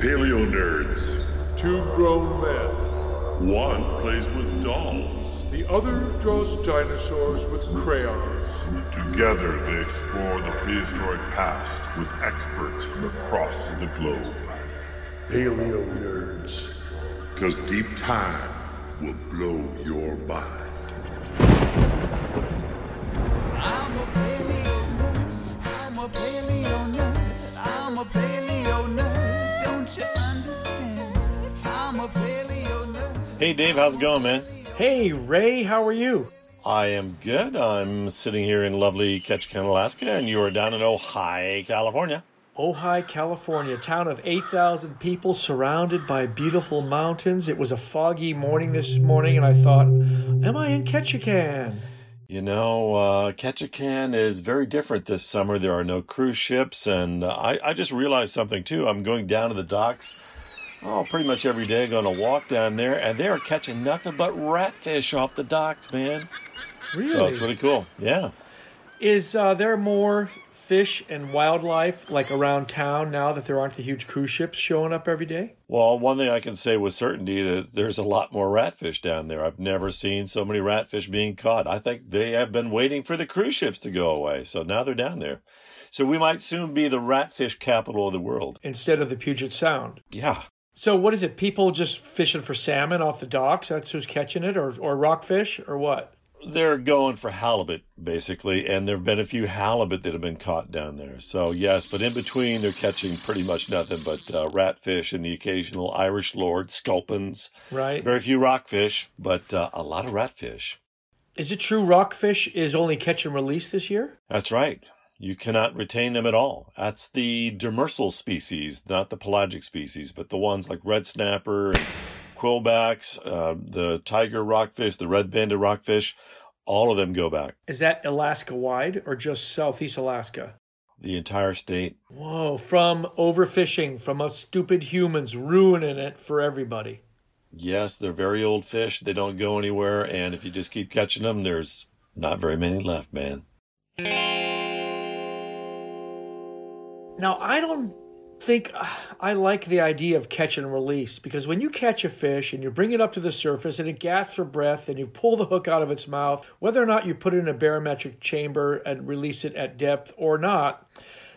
Paleo nerds. Two grown men. One plays with dolls. The other draws dinosaurs with crayons. Together, they explore the prehistoric past with experts from across the globe. Paleo nerds. Because deep time will blow your mind. Hey, Dave, how's it going, man? Hey, Ray, how are you? I am good. I'm sitting here in lovely Ketchikan, Alaska, and you are down in Ojai, California. Ojai, California, town of 8,000 people surrounded by beautiful mountains. It was a foggy morning this morning, and I thought, am I in Ketchikan? You know, uh, Ketchikan is very different this summer. There are no cruise ships, and uh, I, I just realized something too. I'm going down to the docks, oh, pretty much every day, going to walk down there, and they are catching nothing but ratfish off the docks, man. Really? So it's really cool. Yeah. Is uh, there more fish and wildlife like around town now that there aren't the huge cruise ships showing up every day? Well, one thing I can say with certainty that there's a lot more ratfish down there. I've never seen so many ratfish being caught. I think they have been waiting for the cruise ships to go away, so now they're down there. So we might soon be the ratfish capital of the world. Instead of the Puget Sound. Yeah. So what is it? People just fishing for salmon off the docks? That's who's catching it, or or rockfish, or what? They're going for halibut, basically, and there have been a few halibut that have been caught down there. So, yes, but in between, they're catching pretty much nothing but uh, ratfish and the occasional Irish lord, sculpins. Right. Very few rockfish, but uh, a lot of ratfish. Is it true rockfish is only catch and release this year? That's right. You cannot retain them at all. That's the demersal species, not the pelagic species, but the ones like red snapper and quillbacks, uh, the tiger rockfish, the red banded rockfish, all of them go back. Is that Alaska wide or just southeast Alaska? The entire state. Whoa, from overfishing, from us stupid humans ruining it for everybody. Yes, they're very old fish. They don't go anywhere. And if you just keep catching them, there's not very many left, man. Now, I don't think uh, I like the idea of catch and release because when you catch a fish and you bring it up to the surface and it gasps for breath and you pull the hook out of its mouth, whether or not you put it in a barometric chamber and release it at depth or not,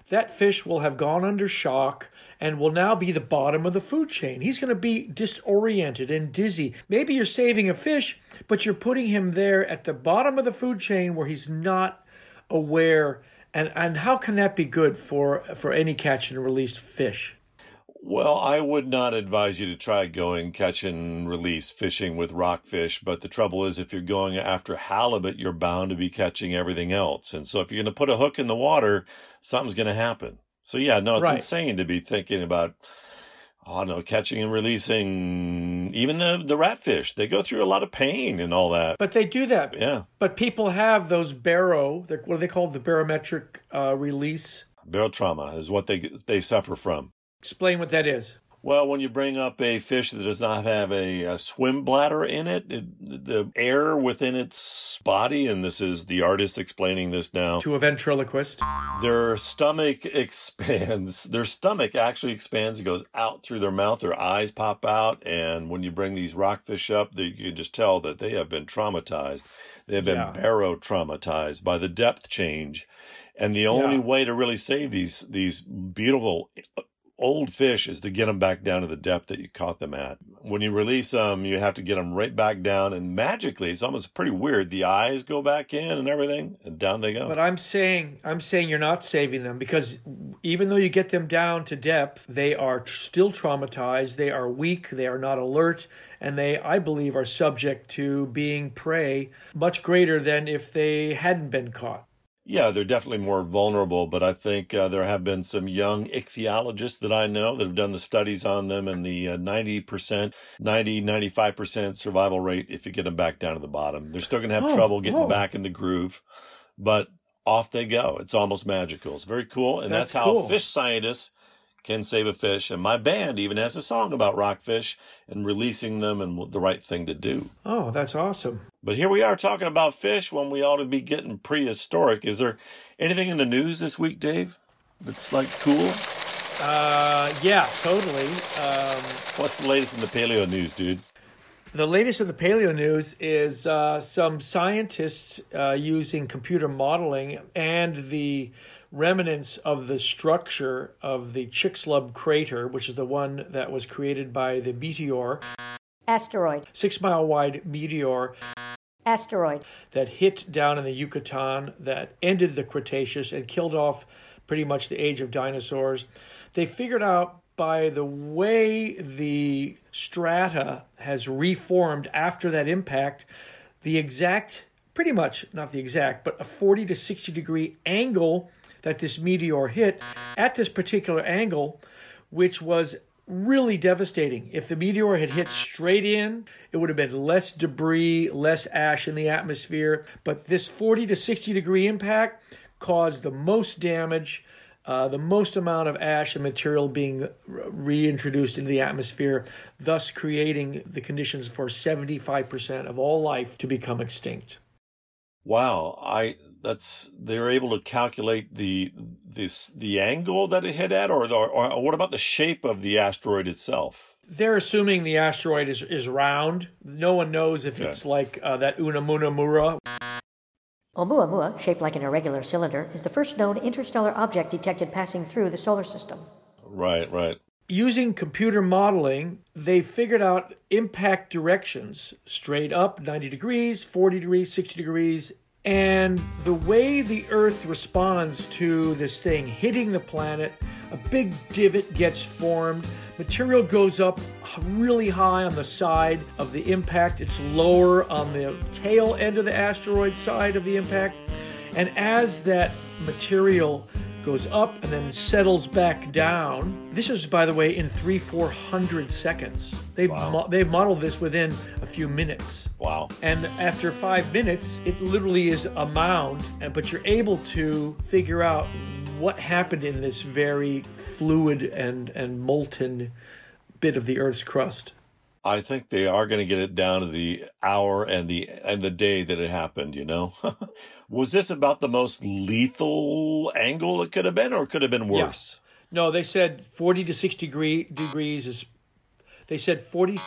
that fish will have gone under shock and will now be the bottom of the food chain. He's going to be disoriented and dizzy. Maybe you're saving a fish, but you're putting him there at the bottom of the food chain where he's not aware and and how can that be good for for any catch and release fish? Well, I would not advise you to try going catch and release fishing with rockfish, but the trouble is if you're going after halibut, you're bound to be catching everything else. And so if you're going to put a hook in the water, something's going to happen. So yeah, no, it's Right. insane to be thinking about Don't know, catching and releasing even the the ratfish. They go through a lot of pain and all that. But they do that. Yeah. But people have those barrow, they're- what are they called? The barometric uh, release. Barotrauma is what they they suffer from. Explain what that is. Well, when you bring up a fish that does not have a, a swim bladder in it, it, the air within its body, and this is the artist explaining this now, To a ventriloquist. their stomach expands. Their stomach actually expands. It goes out through their mouth. Their eyes pop out. And when you bring these rockfish up, they, you can just tell that they have been traumatized. They have been Yeah. barrow traumatized by the depth change. And the only Yeah. way to really save these, these beautiful old fish is to get them back down to the depth that you caught them at. When you release them, you have to get them right back down, and magically, it's almost pretty weird. The eyes go back in and everything, and down they go. But I'm saying I'm saying you're not saving them because even though you get them down to depth, they are still traumatized, they are weak, they are not alert, and they I believe are subject to being prey much greater than if they hadn't been caught. Yeah, they're definitely more vulnerable, but I think uh, there have been some young ichthyologists that I know that have done the studies on them, and the uh, 90%, 90, 95% survival rate if you get them back down to the bottom. They're still going to have Oh, trouble getting oh. back in the groove, but off they go. It's almost magical. It's very cool, and that's, That's how cool. fish scientists can save a fish. And my band even has a song about rockfish and releasing them and the right thing to do. Oh, that's awesome. But here we are talking about fish when we ought to be getting prehistoric. Is there anything in the news this week, Dave? That's like cool. Uh, yeah, totally. Um, What's the latest in the paleo news, dude? The latest in the paleo news is uh, some scientists uh, using computer modeling and the remnants of the structure of the Chicxulub crater, which is the one that was created by the meteor, Asteroid. six mile wide meteor Asteroid. that hit down in the Yucatan that ended the Cretaceous and killed off pretty much the age of dinosaurs. They figured out by the way the strata has reformed after that impact, the exact, pretty much, not the exact, but a 40 to 60 degree angle that this meteor hit at this particular angle, which was really devastating. If the meteor had hit straight in, it would have been less debris, less ash in the atmosphere. But this 40 to 60 degree impact caused the most damage, uh, the most amount of ash and material being reintroduced into the atmosphere, thus creating the conditions for 75% of all life to become extinct. Wow, I that's they're able to calculate the this the angle that it hit at, or, or or what about the shape of the asteroid itself? They're assuming the asteroid is, is round. No one knows if Okay. it's like uh, that Unamunamura, Oumuamua, shaped like an irregular cylinder, is the first known interstellar object detected passing through the solar system. Right, right. using computer modeling, they figured out impact directions straight up 90 degrees, 40 degrees, 60 degrees. And the way the Earth responds to this thing hitting the planet, a big divot gets formed, material goes up really high on the side of the impact, it's lower on the tail end of the asteroid side of the impact. And as that material goes up and then settles back down. This is, by the way, in three, four hundred seconds. They've mo- they've modeled this within a few minutes. Wow. And after five minutes, it literally is a mound, and but you're able to figure out what happened in this very fluid and and molten bit of the Earth's crust. I think they are going to get it down to the hour and the and the day that it happened. You know, was this about the most lethal angle it could have been, or could have been Yeah. worse? No, they said 40 to 60 degree, degrees is. They said 40.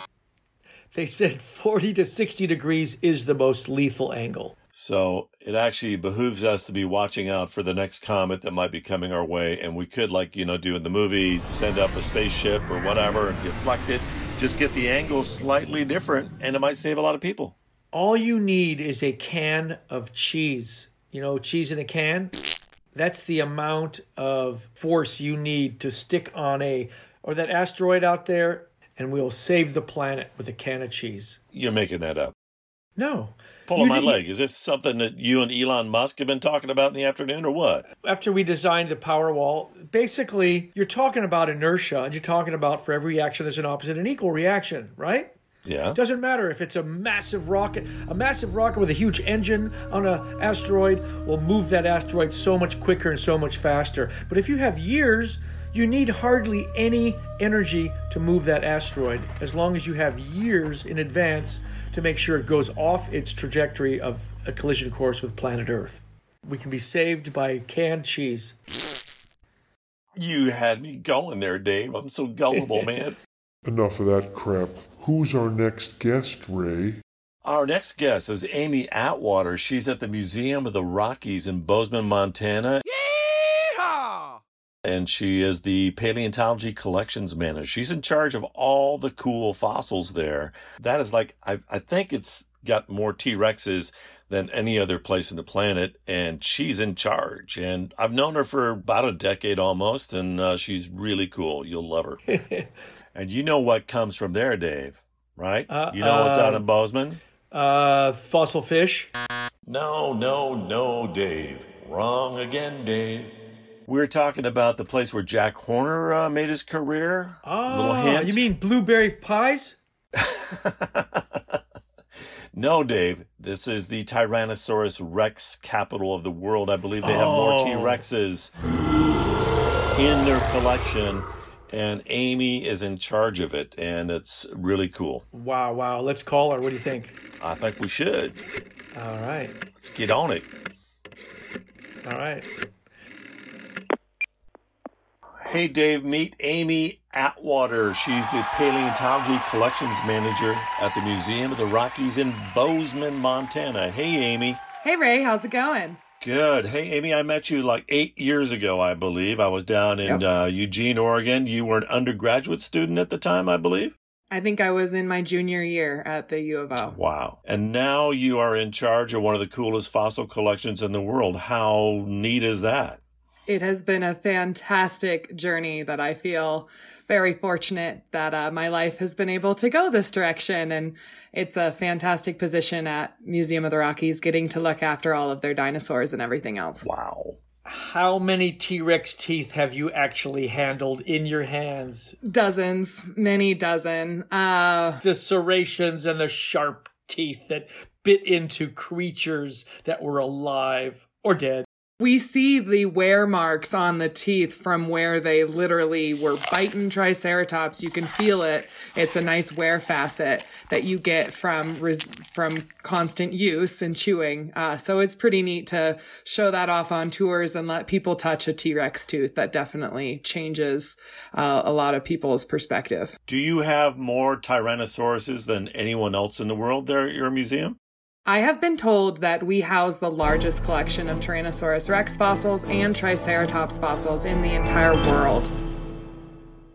They said 40 to 60 degrees is the most lethal angle. So it actually behooves us to be watching out for the next comet that might be coming our way, and we could, like you know, do in the movie, send up a spaceship or whatever and deflect it. Just get the angle slightly different, and it might save a lot of people. All you need is a can of cheese. You know, cheese in a can? That's the amount of force you need to stick on a or that asteroid out there and we'll save the planet with a can of cheese. You're making that up. No. Pulling my leg. Is this something that you and Elon Musk have been talking about in the afternoon, or what? after we designed the power wall, basically you're talking about inertia and you're talking about for every reaction there's an opposite and equal reaction, right? Yeah. It doesn't matter if it's a massive rocket. A massive rocket with a huge engine on an asteroid will move that asteroid so much quicker and so much faster. But if you have years, you need hardly any energy to move that asteroid as long as you have years in advance to make sure it goes off its trajectory of a collision course with planet Earth. We can be saved by canned cheese. You had me going there, Dave. I'm so gullible, man. Enough of that crap. Who's our next guest, Ray? Our next guest is Amy Atwater. She's at the Museum of the Rockies in Bozeman, Montana. And she is the paleontology collections manager. She's in charge of all the cool fossils there. That is like, I, I think it's got more T Rexes than any other place in the planet. And she's in charge. And I've known her for about a decade almost. And uh, she's really cool. You'll love her. and you know what comes from there, Dave, right? Uh, you know what's out uh, in Bozeman? Uh, fossil fish. No, no, no, Dave. Wrong again, Dave. We're talking about the place where Jack Horner uh, made his career. Little Ah, hint. you mean blueberry pies? No, Dave. This is the Tyrannosaurus Rex capital of the world. I believe they have more Oh. T Rexes in their collection, and Amy is in charge of it, and it's really cool. Wow, wow. Let's call her. What do you think? I think we should. All right. Let's get on it. All right. Hey, Dave, meet Amy Atwater. She's the paleontology collections manager at the Museum of the Rockies in Bozeman, Montana. Hey, Amy. Hey, Ray, how's it going? Good. Hey, Amy, I met you like eight years ago, I believe. I was down in Yep. uh, Eugene, Oregon. You were an undergraduate student at the time, I believe. I think I was in my junior year at the U of O. Wow. And now you are in charge of one of the coolest fossil collections in the world. How neat is that? It has been a fantastic journey that I feel very fortunate that uh, my life has been able to go this direction. And it's a fantastic position at Museum of the Rockies, getting to look after all of their dinosaurs and everything else. Wow. How many T Rex teeth have you actually handled in your hands? Dozens, many dozen. Uh, The serrations and the sharp teeth that bit into creatures that were alive or dead. We see the wear marks on the teeth from where they literally were biting Triceratops. You can feel it. It's a nice wear facet that you get from res- from constant use and chewing. Uh, so it's pretty neat to show that off on tours and let people touch a T Rex tooth. That definitely changes uh, a lot of people's perspective. Do you have more Tyrannosauruses than anyone else in the world there at your museum? I have been told that we house the largest collection of Tyrannosaurus rex fossils and Triceratops fossils in the entire world.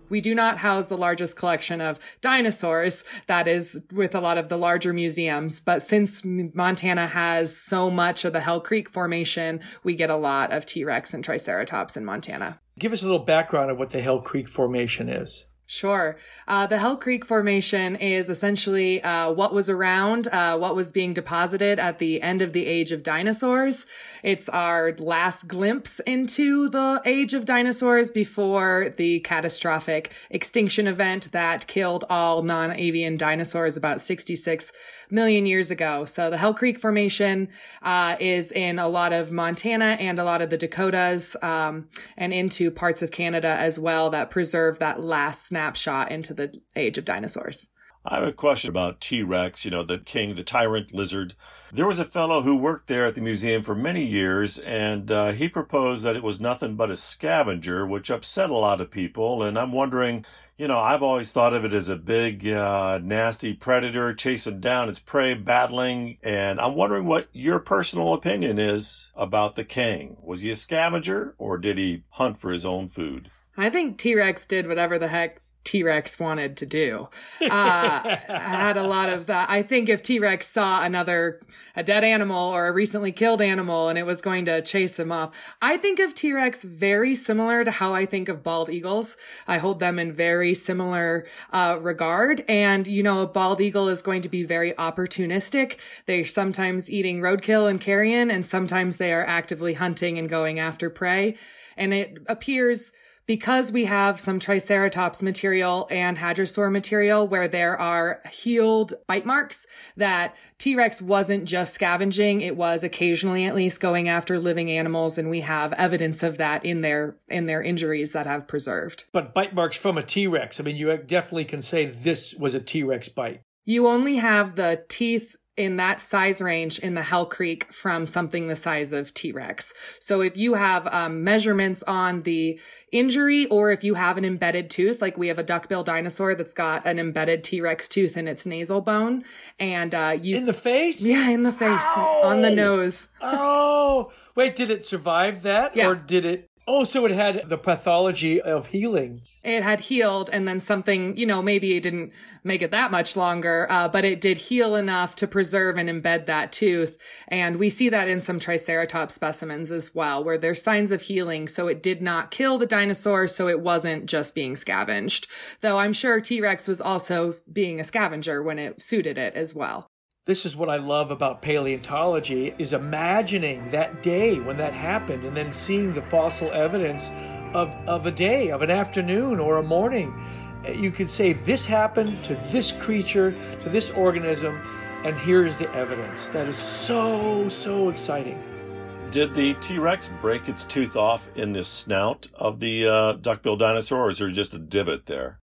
We do not house the largest collection of dinosaurs, that is with a lot of the larger museums, but since Montana has so much of the Hell Creek Formation, we get a lot of T Rex and Triceratops in Montana. Give us a little background of what the Hell Creek Formation is. Sure. Uh, the Hell Creek Formation is essentially uh, what was around, uh, what was being deposited at the end of the age of dinosaurs. It's our last glimpse into the age of dinosaurs before the catastrophic extinction event that killed all non avian dinosaurs about 66 million years ago. So the Hell Creek Formation uh, is in a lot of Montana and a lot of the Dakotas um, and into parts of Canada as well that preserve that last snapshot into the age of dinosaurs. I have a question about T Rex, you know, the king, the tyrant lizard. There was a fellow who worked there at the museum for many years, and uh, he proposed that it was nothing but a scavenger, which upset a lot of people. And I'm wondering, you know, I've always thought of it as a big, uh, nasty predator chasing down its prey, battling. And I'm wondering what your personal opinion is about the king. Was he a scavenger, or did he hunt for his own food? I think T Rex did whatever the heck T Rex wanted to do. Uh, had a lot of that. I think if T Rex saw another, a dead animal or a recently killed animal and it was going to chase him off, I think of T Rex very similar to how I think of bald eagles. I hold them in very similar uh, regard. And, you know, a bald eagle is going to be very opportunistic. They're sometimes eating roadkill and carrion, and sometimes they are actively hunting and going after prey. And it appears because we have some Triceratops material and Hadrosaur material where there are healed bite marks that T-Rex wasn't just scavenging, it was occasionally at least going after living animals and we have evidence of that in their in their injuries that have preserved. But bite marks from a T Rex. I mean, you definitely can say this was a T Rex bite. You only have the teeth in that size range in the Hell Creek from something the size of T-Rex. So if you have um, measurements on the injury or if you have an embedded tooth, like we have a duckbill dinosaur that's got an embedded T-Rex tooth in its nasal bone and uh, you In the face? yeah, in the face, on the nose. Oh, wait, did it survive that? Yeah. Or did it? Oh, so it had the pathology of healing. It had healed and then something, you know, maybe it didn't make it that much longer, uh, but it did heal enough to preserve and embed that tooth. And we see that in some Triceratops specimens as well, where there's signs of healing. So it did not kill the dinosaur. So it wasn't just being scavenged. Though I'm sure T-Rex was also being a scavenger when it suited it as well. This is what I love about paleontology is imagining that day when that happened and then seeing the fossil evidence of, of a day, of an afternoon or a morning. You could say this happened to this creature, to this organism, and here's the evidence. That is so, so exciting. Did the T Rex break its tooth off in the snout of the uh, duckbill dinosaur, or is there just a divot there?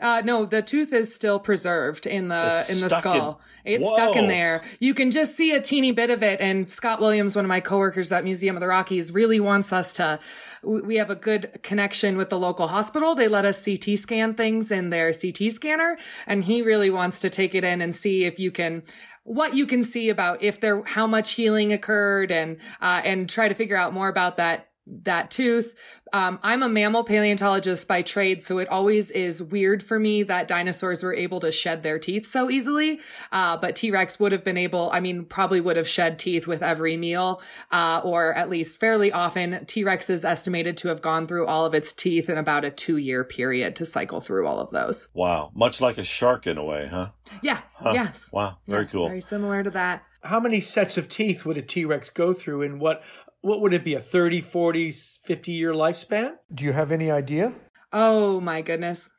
Uh, no, the tooth is still preserved in the It's in the stuck in- skull. it's stuck in there. You can just see a teeny bit of it. And Scott Williams, one of my coworkers at Museum of the Rockies, really wants us to. We- have a good connection with the local hospital. They let us CT scan things in their CT scanner, and he really wants to take it in and see if you can what you can see about if there how much healing occurred and uh, and try to figure out more about that that tooth. Um, I'm a mammal paleontologist by trade, so it always is weird for me that dinosaurs were able to shed their teeth so easily. Uh, but T Rex would have been able, I mean, probably would have shed teeth with every meal, uh, or at least fairly often. T Rex is estimated to have gone through all of its teeth in about a two year period to cycle through all of those. Wow. Much like a shark in a way, huh? Yeah. Yes. Wow. Very Yeah, cool. Very similar to that. How many sets of teeth would a T Rex go through, and what what would it be? A 30, 40, 50 year lifespan? Do you have any idea? Oh my goodness.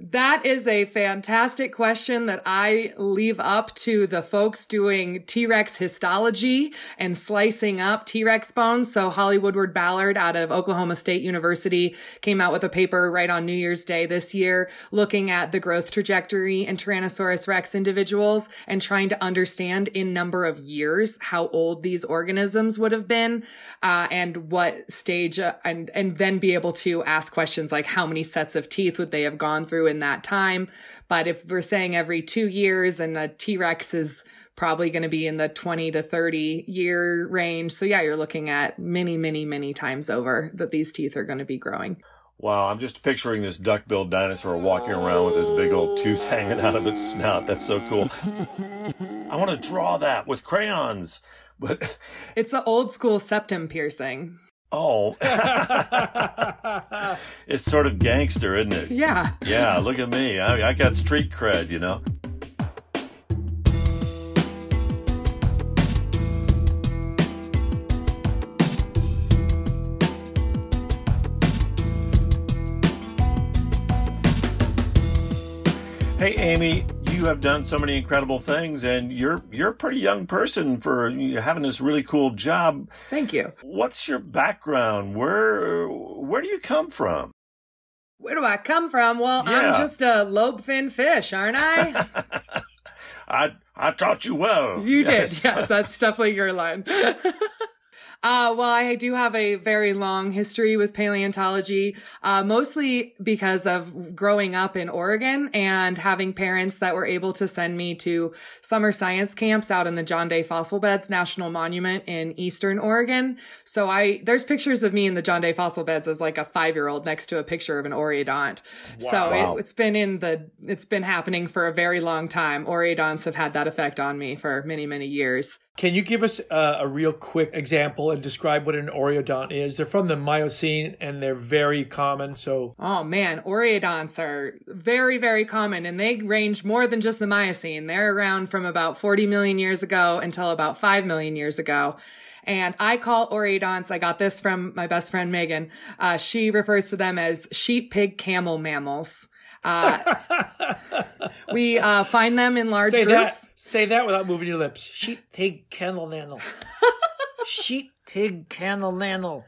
That is a fantastic question that I leave up to the folks doing T-Rex histology and slicing up T-Rex bones. So Holly Woodward Ballard out of Oklahoma State University came out with a paper right on New Year's Day this year looking at the growth trajectory in Tyrannosaurus rex individuals and trying to understand in number of years how old these organisms would have been uh, and what stage uh, and and then be able to ask questions like how many sets of teeth would they have gone through in that time but if we're saying every two years and a t-rex is probably going to be in the 20 to 30 year range so yeah you're looking at many many many times over that these teeth are going to be growing Wow, I'm just picturing this duck-billed dinosaur walking around with this big old tooth hanging out of its snout. That's so cool. I want to draw that with crayons. But it's the old school septum piercing oh, it's sort of gangster, isn't it? yeah Yeah, look at me. I, I got street cred, you know. Hey, Amy, you have done so many incredible things, and you're you're a pretty young person for having this really cool job. thank you What's your background? Where where do you come from? where do i come from well Yeah. i'm just a lobe fin fish aren't i I I taught you well. You Yes. did. Yes, that's definitely your line. Uh, well, I do have a very long history with paleontology, uh, mostly because of growing up in Oregon and having parents that were able to send me to summer science camps out in the John Day Fossil Beds National Monument in Eastern Oregon. So I, there's pictures of me in the John Day Fossil Beds as like a five year old next to a picture of an Oreodont. So it, it's been in the, it's been happening for a very long time. Oreodonts have had that effect on me for many, many years. Can you give us uh, a real quick example and describe what an Oreodont is? They're from the Miocene and they're very common. So, Oh man, Oreodonts are very, very common and they range more than just the Miocene. They're around from about 40 million years ago until about 5 million years ago. And I call Oreodonts, I got this from my best friend Megan. Uh, she refers to them as sheep, pig, camel mammals. Uh, we uh, find them in large say groups. that. Say that without moving your lips. Sheep, pig, kennel, nannel. Sheep, pig, kennel, nannel.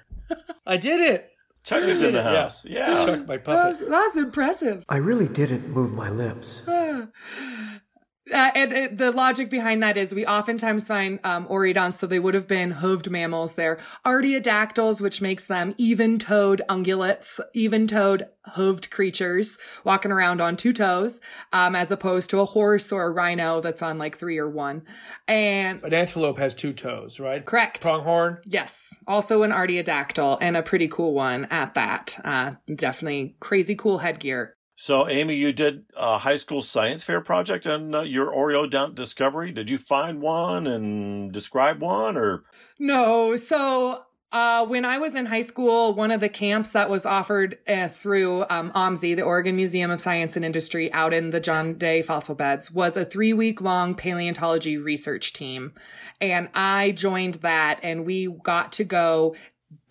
I did it. Chuck is in the house. Yeah. Chuck, my That's, puppet. that's impressive. I really didn't move my lips. Uh, and, uh, the logic behind that is we oftentimes find um, oreodonts, so they would have been hooved mammals. They're artiodactyls, which makes them even-toed ungulates, even-toed hooved creatures walking around on two toes, um, as opposed to a horse or a rhino that's on like three or one. And An antelope has two toes, right? correct. Pronghorn. Yes, also an artiodactyl and a pretty cool one at that. Uh, definitely crazy cool headgear. So, Amy, you did a high school science fair project on uh, your Oreodont discovery. Did you find one and describe one, or No. So, uh, when I was in high school, one of the camps that was offered uh, through um, OMSI, the Oregon Museum of Science and Industry, out in the John Day fossil beds, was a three week long paleontology research team. And I joined that, and we got to go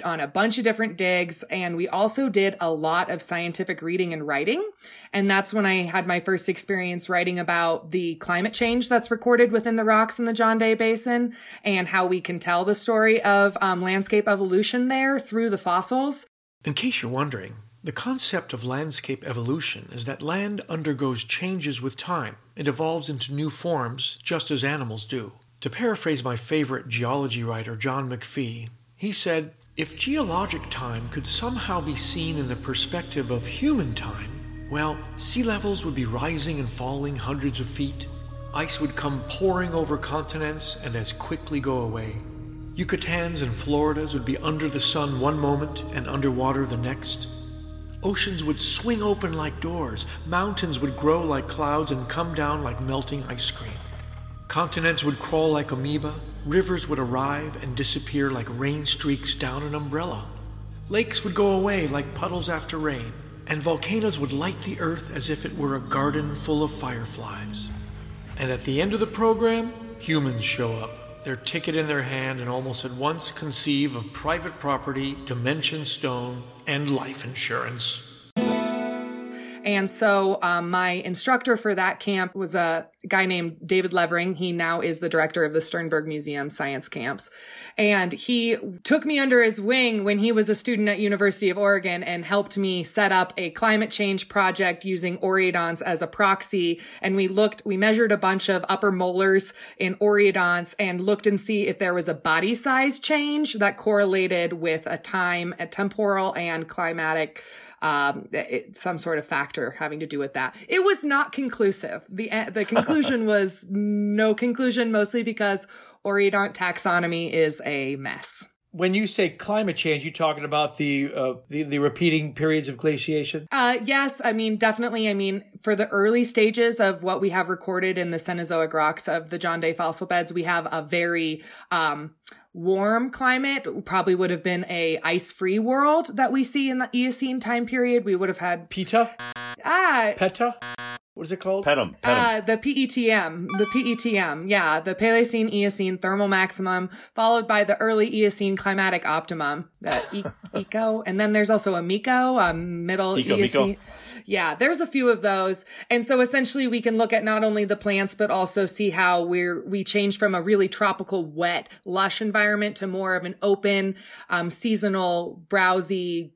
on a bunch of different digs and we also did a lot of scientific reading and writing and that's when i had my first experience writing about the climate change that's recorded within the rocks in the john day basin and how we can tell the story of um, landscape evolution there through the fossils In case you're wondering, The concept of landscape evolution is that land undergoes changes with time. It evolves into new forms, just as animals do. To paraphrase my favorite geology writer, John McPhee, he said, If geologic time could somehow be seen in the perspective of human time, well, sea levels would be rising and falling hundreds of feet. Ice would come pouring over continents and as quickly go away. Yucatans and Floridas would be under the sun one moment and underwater the next. Oceans would swing open like doors, mountains would grow like clouds and come down like melting ice cream. Continents would crawl like amoeba, rivers would arrive and disappear like rain streaks down an umbrella. Lakes would go away like puddles after rain, and volcanoes would light the earth as if it were a garden full of fireflies. And at the end of the program, humans show up, their ticket in their hand, and almost at once conceive of private property, dimension stone, and life insurance. And so um, my instructor for that camp was a guy named David Levering. He now is the director of the Sternberg Museum Science Camps. And he took me under his wing when he was a student at University of Oregon and helped me set up a climate change project using oreodonts as a proxy. And we looked, we measured a bunch of upper molars in oreodonts and looked and see if there was a body size change that correlated with a time, a temporal and climatic um, it, some sort of factor having to do with that. It was not conclusive. The the conclusion was no conclusion, mostly because Oreodont taxonomy is a mess. When you say climate change, you talking about the uh, the, the repeating periods of glaciation? Uh, yes, I mean definitely. I mean for the early stages of what we have recorded in the Cenozoic rocks of the John Day fossil beds, we have a very um, warm climate probably would have been a ice-free world that we see in the Eocene time period. We would have had Peta? ah Peta? What is it called? Pet 'em, pet 'em. uh, the PETM, the PETM, yeah, the Paleocene Eocene thermal maximum, followed by the early Eocene climatic optimum, the e- eco, and then there's also a mico, a middle Eco, Eocene. Meco. Yeah, there's a few of those, and so essentially we can look at not only the plants but also see how we're we change from a really tropical, wet, lush environment to more of an open, um, seasonal, browsy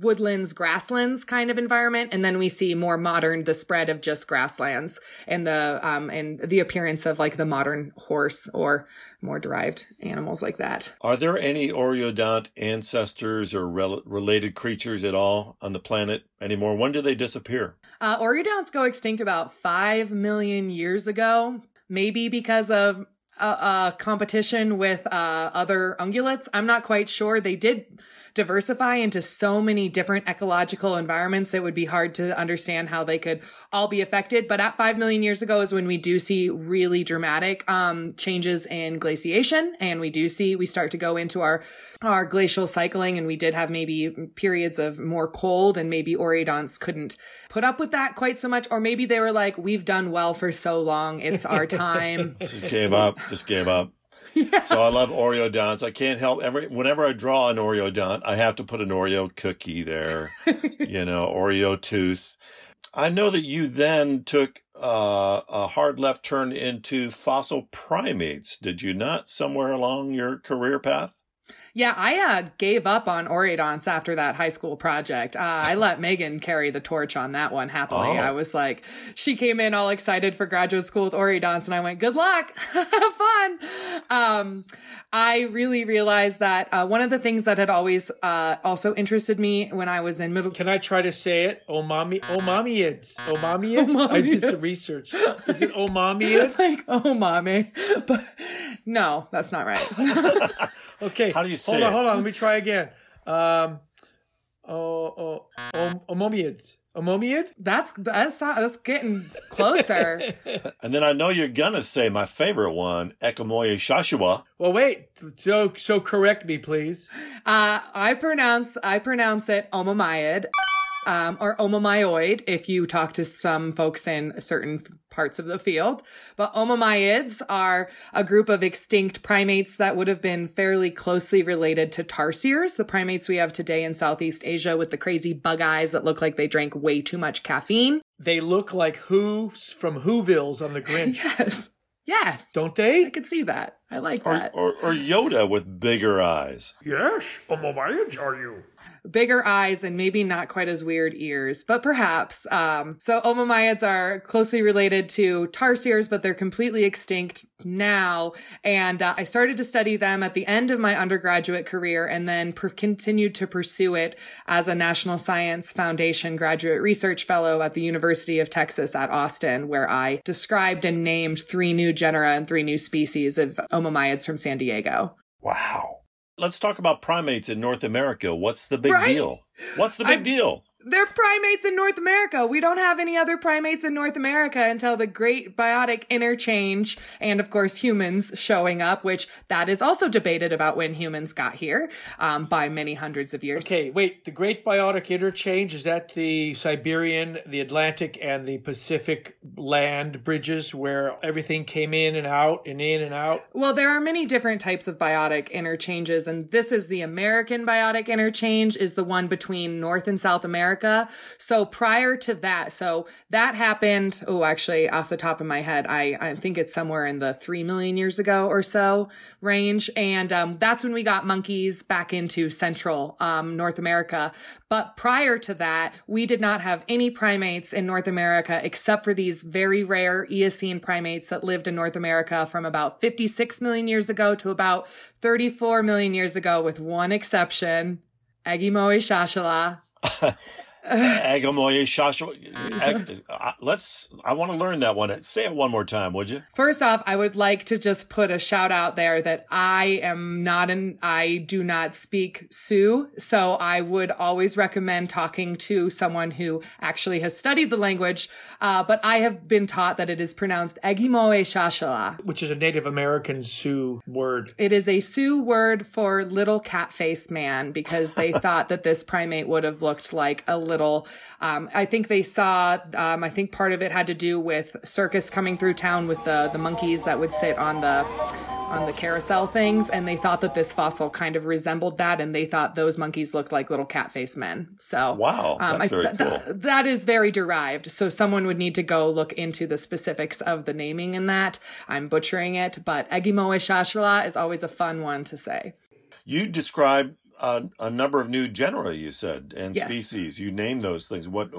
woodlands, grasslands kind of environment, and then we see more modern the spread of just grasslands and the um and the appearance of like the modern horse or more derived animals like that. Are there any Oreodont ancestors or rel- related creatures at all on the planet anymore? When do they disappear? Uh, Oreodonts go extinct about five million years ago, maybe because of a, a competition with uh, other ungulates. I'm not quite sure. They did diversify into so many different ecological environments. It would be hard to understand how they could all be affected. But at five million years ago is when we do see really dramatic um, changes in glaciation, and we do see we start to go into our our glacial cycling, and we did have maybe periods of more cold, and maybe Oreodonts couldn't put up with that quite so much, or maybe they were like, "We've done well for so long, it's our time." Just gave up. Just gave up. So I love Oreo donuts. I can't help every whenever I draw an Oreo donut, I have to put an Oreo cookie there. you know, Oreo tooth. I know that you then took uh, a hard left turn into fossil primates. Did you not? Somewhere along your career path. Yeah, I uh, gave up on Oreodonts after that high school project. Uh, I let Megan carry the torch on that one happily. Oh. I was like, she came in all excited for graduate school with Oreodonts, and I went, good luck, have fun. Um, I really realized that uh, one of the things that had always uh, also interested me when I was in middle. Can I try to say it? Omami, omamiids, omamiids. I did some research. Is it omamiids? like, oh, mommy. But no, that's not right. Okay. How do you say Hold on, it? hold on. Let me try again. Um, oh, oh, om, omomiids. Omomiid? that's, that's, that's getting closer. And then I know you're gonna say my favorite one, Ekamoye Shashua. Well, wait. So, so correct me, please. Uh, I pronounce I pronounce it omamiid, um, or omamioid if you talk to some folks in certain parts of the field. But omamioids are a group of extinct primates that would have been fairly closely related to tarsiers, the primates we have today in Southeast Asia with the crazy bug eyes that look like they drank way too much caffeine. They look like Who's from Whovilles on the Grinch, Yes. Yes. don't they? I could see that. I like Or, that. or, or Yoda with bigger eyes. Yes, Omomyids are you? bigger eyes and maybe not quite as weird ears, but perhaps. Um, so Omomyids are closely related to tarsiers, but they're completely extinct now. And uh, I started to study them at the end of my undergraduate career and then per- continued to pursue it as a National Science Foundation graduate research fellow at the University of Texas at Austin, where I described and named three new genera and three new species of Omomyids from San Diego. Wow. Let's talk about primates in North America. What's the big Right? deal? What's the big I'm- deal? They're primates in North America. We don't have any other primates in North America until the great biotic interchange and of course humans showing up, which that is also debated about when humans got here, um, by many hundreds of years. Okay, wait. The Great Biotic Interchange is that the Siberian, the Atlantic, and the Pacific land bridges where everything came in and out and in and out? Well, there are many different types of biotic interchanges, and this is the American biotic interchange, is the one between North and South America. So prior to that, so that happened. Oh, actually, off the top of my head, I, I think it's somewhere in the three million years ago or so range, and um, that's when we got monkeys back into Central um, North America. But prior to that, we did not have any primates in North America except for these very rare Eocene primates that lived in North America from about 56 million years ago to about 34 million years ago, with one exception. Agimoe shashala. Agamoye Shasha. Ag- uh, Let's. I want to learn that one. Say it one more time, would you? First off, I would like to just put a shout out there that I am not an, I do not speak Sioux. So I would always recommend talking to someone who actually has studied the language. Uh, but I have been taught that it is pronounced Ekgmowechashala. Which is a Native American Sioux word. It is a Sioux word for little cat faced man because they thought that this primate would have looked like a little. Um, I think they saw. Um, I think part of it had to do with circus coming through town with the the monkeys that would sit on the on the carousel things, and they thought that this fossil kind of resembled that, and they thought those monkeys looked like little cat face men. So Wow, um, that's very th- th- cool. that is very derived. So someone would need to go look into the specifics of the naming in that. I'm butchering it, but Ekgmowechashala is always a fun one to say. You described a, a number of new genera. You said and Yes. species. You name those things. What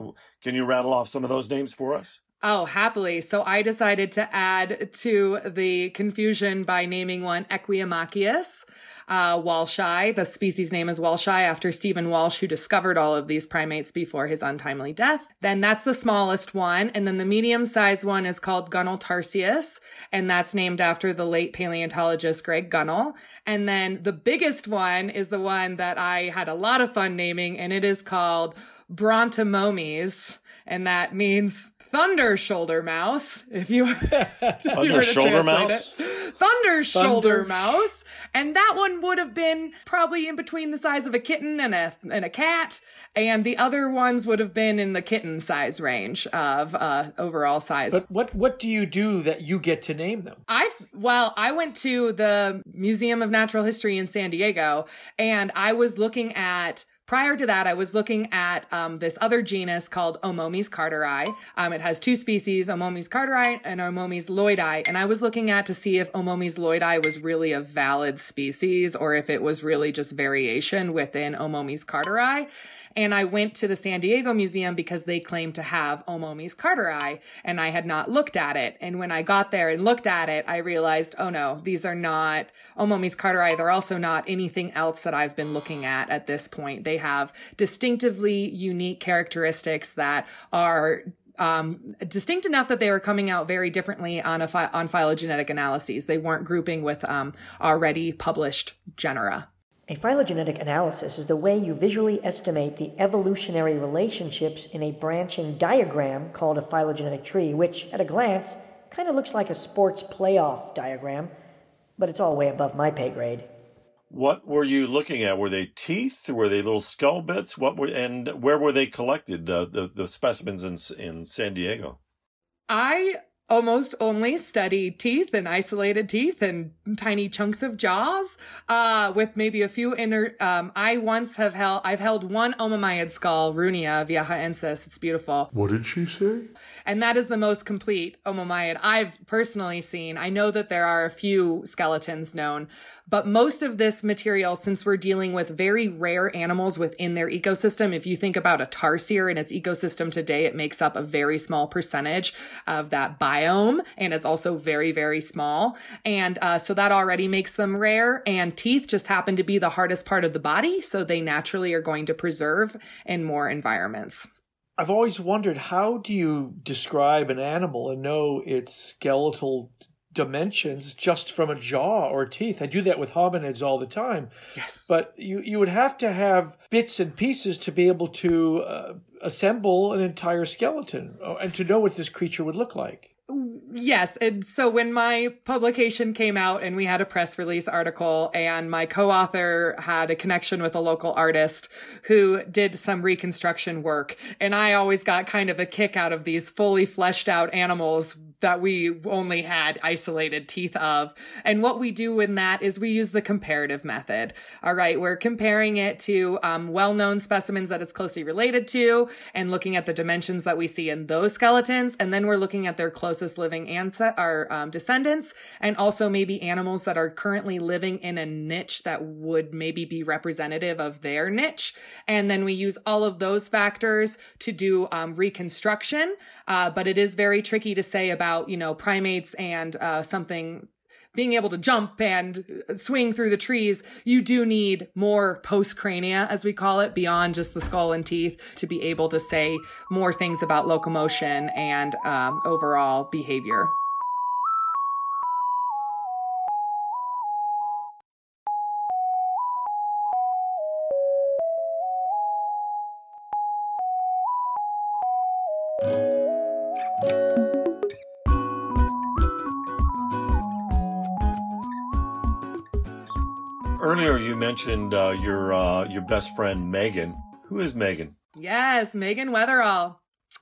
can you rattle off some of those names for us? Oh, happily. So I decided to add to the confusion by naming one Ekwiiyemakius. Uh, Walshi, the species name is Walshi after Stephen Walsh, who discovered all of these primates before his untimely death. Then that's the smallest one. And then the medium sized one is called Gunnelltarsius. And that's named after the late paleontologist Greg Gunnell. And then the biggest one is the one that I had a lot of fun naming, and it is called Brontomomys. And that means thunder shoulder mouse. If you, if you Thunder were to shoulder mouse? it. Thunder shoulder Thunder- mouse. And that one would have been probably in between the size of a kitten and a and a cat. And the other ones would have been in the kitten size range of uh, overall size. But what what do you do that you get to name them? I well, I went to the Museum of Natural History in San Diego, and I was looking at. Prior to that, I was looking at um, this other genus called Omomys carteri. Um, it has two species, Omomys carteri and Omomys lloydii. And I was looking at to see if Omomys lloydii was really a valid species or if it was really just variation within Omomys carteri. And I went to the San Diego Museum because they claim to have Omomys carteri, and I had not looked at it. And when I got there and looked at it, I realized, oh no, these are not Omomys carteri. They're also not anything else that I've been looking at at this point. They have distinctively unique characteristics that are um, distinct enough that they were coming out very differently on a on phylogenetic analyses. They weren't grouping with um, already published genera. A phylogenetic analysis is the way you visually estimate the evolutionary relationships in a branching diagram called a phylogenetic tree, which, at a glance, kind of looks like a sports playoff diagram, but it's all way above my pay grade. What were you looking at? Were they teeth? Were they little skull bits? What were and where were they collected? The the, the specimens in in San Diego. I almost only study teeth and isolated teeth and tiny chunks of jaws uh, with maybe a few inner um, i once have held i've held one omomyid skull Rooneyia viejaensis it's beautiful What did she say? and that is the most complete omomyid I've personally seen. I know that there are a few skeletons known, but most of this material, since we're dealing with very rare animals within their ecosystem, if you think about a tarsier in its ecosystem today, it makes up a very small percentage of that biome, and it's also very, very small. And uh, so that already makes them rare. And teeth just happen to be the hardest part of the body, so they naturally are going to preserve in more environments. I've always wondered how do you describe an animal and know its skeletal dimensions just from a jaw or teeth? I do that with hominids all the time. Yes. But you, you would have to have bits and pieces to be able to uh, assemble an entire skeleton uh, and to know what this creature would look like. Yes. And so when my publication came out and we had a press release article and my co-author had a connection with a local artist who did some reconstruction work. And I always got kind of a kick out of these fully fleshed out animals that we only had isolated teeth of. And what we do in that is we use the comparative method. All right. We're comparing it to um, well-known specimens that it's closely related to and looking at the dimensions that we see in those skeletons. And then we're looking at their closest living ancestors, our um, descendants, and also maybe animals that are currently living in a niche that would maybe be representative of their niche. And then we use all of those factors to do um, reconstruction. Uh, but it is very tricky to say about, you know, primates and uh, something being able to jump and swing through the trees, you do need more postcrania, as we call it, beyond just the skull and teeth to be able to say more things about locomotion and um, overall behavior. Earlier, you mentioned uh, your uh, your best friend Megan. Who is Megan? Yes, Megan Weatherall.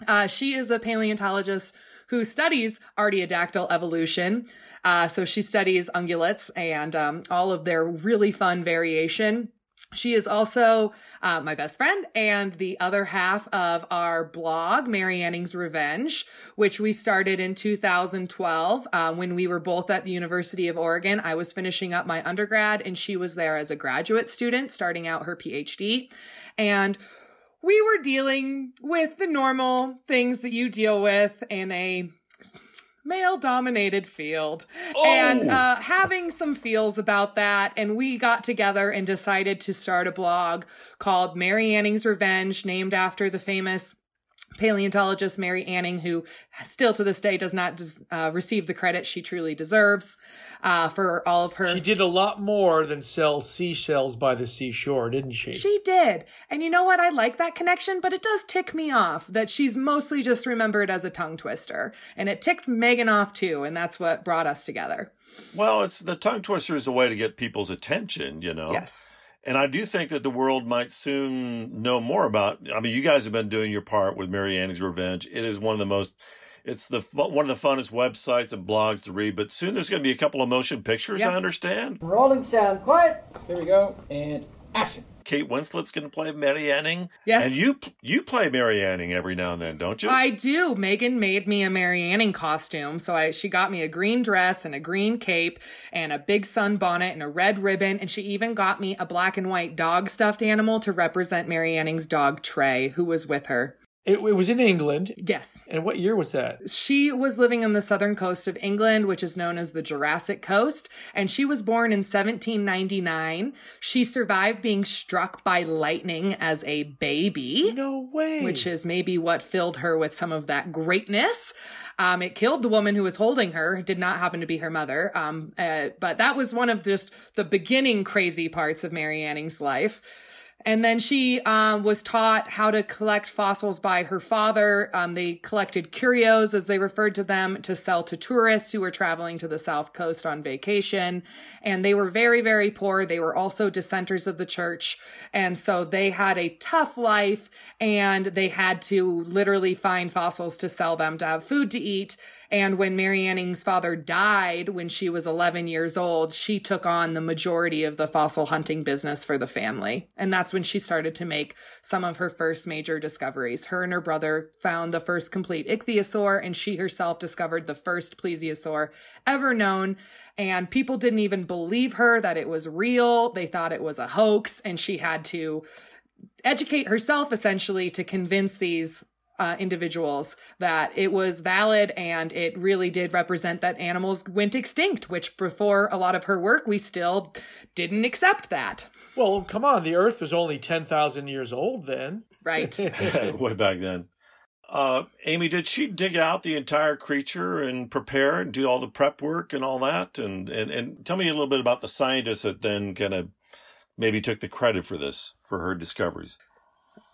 Uh, she is a paleontologist who studies artiodactyl evolution. Uh, so she studies ungulates and um, all of their really fun variation. She is also uh, my best friend and the other half of our blog, Mary Anning's Revenge, which we started in 2012 uh, when we were both at the University of Oregon. I was finishing up my undergrad and she was there as a graduate student starting out her PhD. And we were dealing with the normal things that you deal with in a male dominated field and uh, having some feels about that. And we got together and decided to start a blog called Mary Anning's Revenge, named after the famous paleontologist Mary Anning, who still to this day does not uh, receive the credit she truly deserves uh, for all of her. She did a lot more than sell seashells by the seashore, didn't she? She did. And you know what? I like that connection, but it does tick me off that she's mostly just remembered as a tongue twister. And it ticked Megan off too, and that's what brought us together. Well, it's the tongue twister is a way to get people's attention, you know. Yes. And I do think that the world might soon know more about. I mean, you guys have been doing your part with Mary Anning's Revenge. It is one of the most. It's the one of the funnest websites and blogs to read. But soon there's going to be a couple of motion pictures. I understand. Rolling sound, quiet. Here we go, and action. Kate Winslet's going to play Mary Anning. Yes. And you you play Mary Anning every now and then, don't you? I do. Megan made me a Mary Anning costume. So I, she got me a green dress and a green cape and a big sun bonnet and a red ribbon. And she even got me a black and white dog stuffed animal to represent Mary Anning's dog Tray, who was with her. It, it was in England. Yes. And what year was that? She was living on the southern coast of England, which is known as the Jurassic Coast, and she was born in 1799. She survived being struck by lightning as a baby. No way. Which is maybe what filled her with some of that greatness. Um, it killed the woman who was holding her. It did not happen to be her mother. Um, uh, but that was one of just the beginning crazy parts of Mary Anning's life. And then she um, was taught how to collect fossils by her father. Um, they collected curios, as they referred to them, to sell to tourists who were traveling to the South Coast on vacation. And they were very, very poor. They were also dissenters of the church. And so they had a tough life and they had to literally find fossils to sell them to have food to eat. And when Mary Anning's father died when she was 11 years old, she took on the majority of the fossil hunting business for the family. And that's when she started to make some of her first major discoveries. Her and her brother found the first complete ichthyosaur, and she herself discovered the first plesiosaur ever known. And people didn't even believe her that it was real. They thought it was a hoax, and she had to educate herself essentially to convince these uh, individuals that it was valid and it really did represent that animals went extinct, which before a lot of her work, we still didn't accept that. Well, come on, the Earth was only 10,000 years old then. Right. Way back then. Uh, Amy, did she dig out the entire creature and prepare and do all the prep work and all that? And, and, and tell me a little bit about the scientists that then kind of maybe took the credit for this, for her discoveries.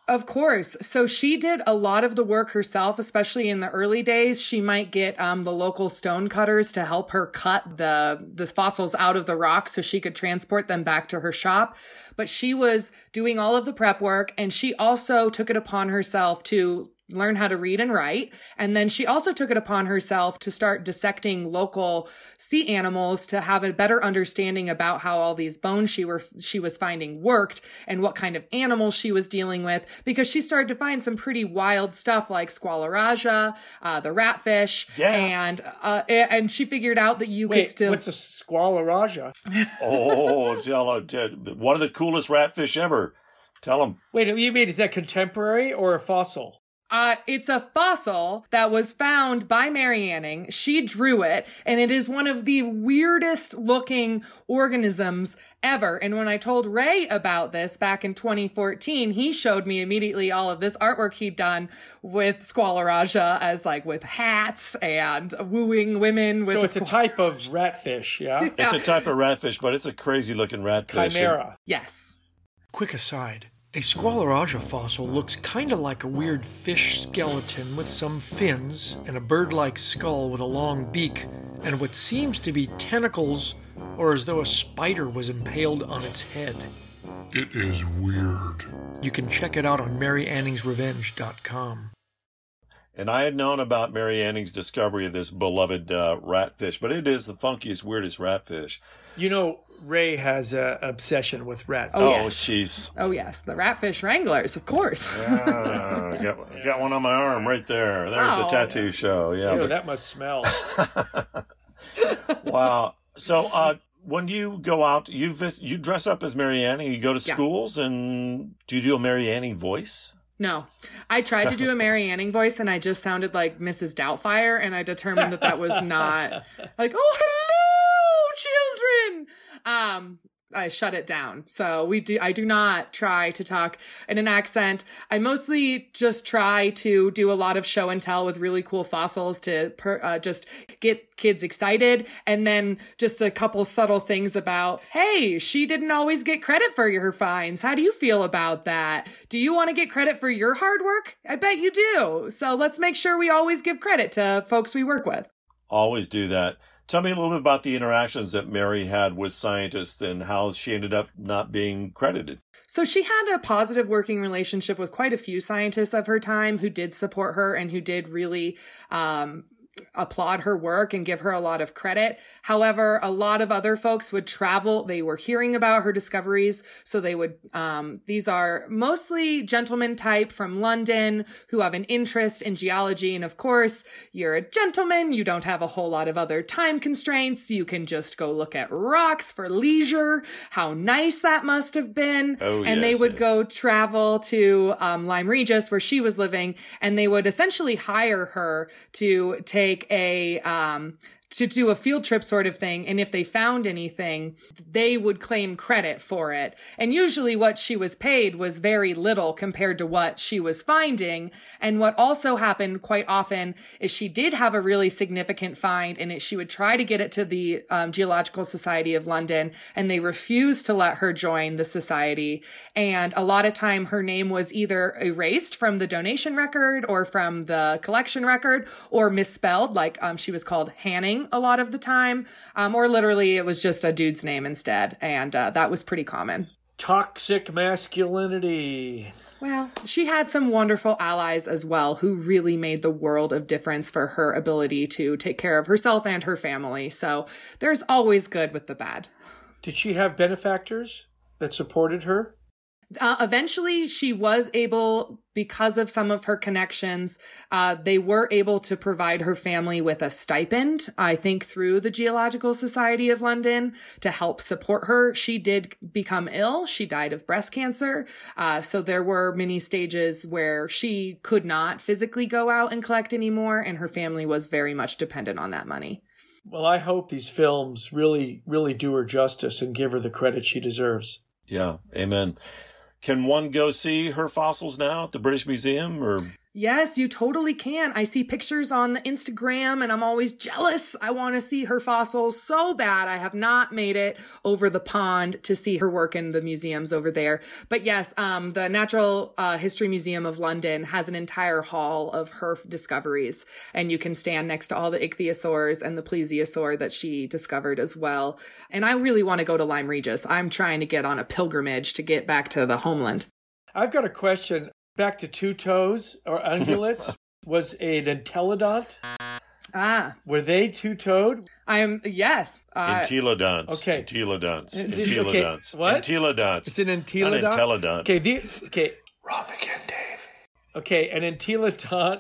Of course. So she did a lot of the work herself, especially in the early days. She might get um, the local stone cutters to help her cut the the fossils out of the rock so she could transport them back to her shop. But she was doing all of the prep work, and she also took it upon herself to learn how to read and write. And then she also took it upon herself to start dissecting local sea animals to have a better understanding about how all these bones she were she was finding worked and what kind of animals she was dealing with because she started to find some pretty wild stuff like squaloraja, uh, the ratfish, Yeah. and uh, and she figured out that you Wait, could still what's a squaloraja? Oh, tell her, tell- one of the coolest ratfish ever. Tell them. Wait, you mean is that contemporary or a fossil? Uh, it's a fossil that was found by Mary Anning. She drew it, and it is one of the weirdest looking organisms ever. And when I told Ray about this back in 2014, he showed me immediately all of this artwork he'd done with Squaloraja as like with hats and wooing women with So it's a type of ratfish, yeah? It's a type of ratfish, but it's a crazy looking ratfish. Chimera. Yes. Quick aside. A Squaloraja fossil looks kinda like a weird fish skeleton with some fins and a bird like skull with a long beak and what seems to be tentacles or as though a spider was impaled on its head. It is weird. You can check it out on MaryAnningsRevenge.com. And I had known about Mary Anning's discovery of this beloved uh, ratfish, but it is the funkiest, weirdest ratfish. You know, Ray has an obsession with ratfish. Oh, Oh, yes. jeez. Oh, yes. The ratfish wranglers, of course. Ah, got, got one on my arm right there. There's the Oh. tattoo show. Yeah. Ew, but- that must smell. wow. So, uh, when you go out, you vis- you dress up as Mary Anning. You go to Yeah. schools, and do you do a Mary Anning voice? No, I tried to do a Mary Anning voice and I just sounded like Mrs. Doubtfire, and I determined that that was not like, oh, hello, children. Um, I shut it down. So we do, I do not try to talk in an accent. I mostly just try to do a lot of show and tell with really cool fossils to per, uh, just get kids excited. And then just a couple subtle things about, hey, she didn't always get credit for her finds. How do you feel about that? Do you want to get credit for your hard work? I bet you do. So let's make sure we always give credit to folks we work with. Always do that. Tell me a little bit about the interactions that Mary had with scientists and how she ended up not being credited. So she had a positive working relationship with quite a few scientists of her time who did support her and who did really um, applaud her work and give her a lot of credit. However, a lot of other folks would travel. They were hearing about her discoveries. So they would, um, these are mostly gentlemen type from London who have an interest in geology. And of course, you're a gentleman. You don't have a whole lot of other time constraints. You can just go look at rocks for leisure. How nice that must have been. Oh, and they would yes. go travel to um, Lyme Regis, where she was living, and they would essentially hire her to take a um, to do a field trip sort of thing. And if they found anything, they would claim credit for it. And usually what she was paid was very little compared to what she was finding. And what also happened quite often is she did have a really significant find and it, she would try to get it to the um, Geological Society of London and they refused to let her join the society. And a lot of time her name was either erased from the donation record or from the collection record or misspelled, like um, she was called Hanning a lot of the time, um, or literally it was just a dude's name instead. And uh, that was pretty common. toxic masculinity. Well, she had some wonderful allies as well who really made the world of difference for her ability to take care of herself and her family. So there's always good with the bad. Did she have benefactors that supported her? Uh, eventually, she was able, because of some of her connections, uh, they were able to provide her family with a stipend, I think through the Geological Society of London to help support her. She did become ill. She died of breast cancer. Uh, so there were many stages where she could not physically go out and collect anymore, and her family was very much dependent on that money. Well, I hope these films really, really do her justice and give her the credit she deserves. Yeah, amen. Can one go see her fossils now at the British Museum or Yes, you totally can. I see pictures on the Instagram and I'm always jealous. I want to see her fossils so bad. I have not made it over the pond to see her work in the museums over there. But yes, um, the Natural uh, History Museum of London has an entire hall of her discoveries and you can stand next to all the ichthyosaurs and the plesiosaur that she discovered as well. And I really want to go to Lyme Regis. I'm trying to get on a pilgrimage to get back to the homeland. I've got a question back to two toes or ungulates. was an entelodont? Ah, Were they two toed? I'm yes. Uh, entelodonts? okay. Entelodonts. This- okay, Entelodonts. what? Entelodonts. It's an Not entelodont. entelodont. Okay, the okay. Wrong again, Dave. Okay, an entelodont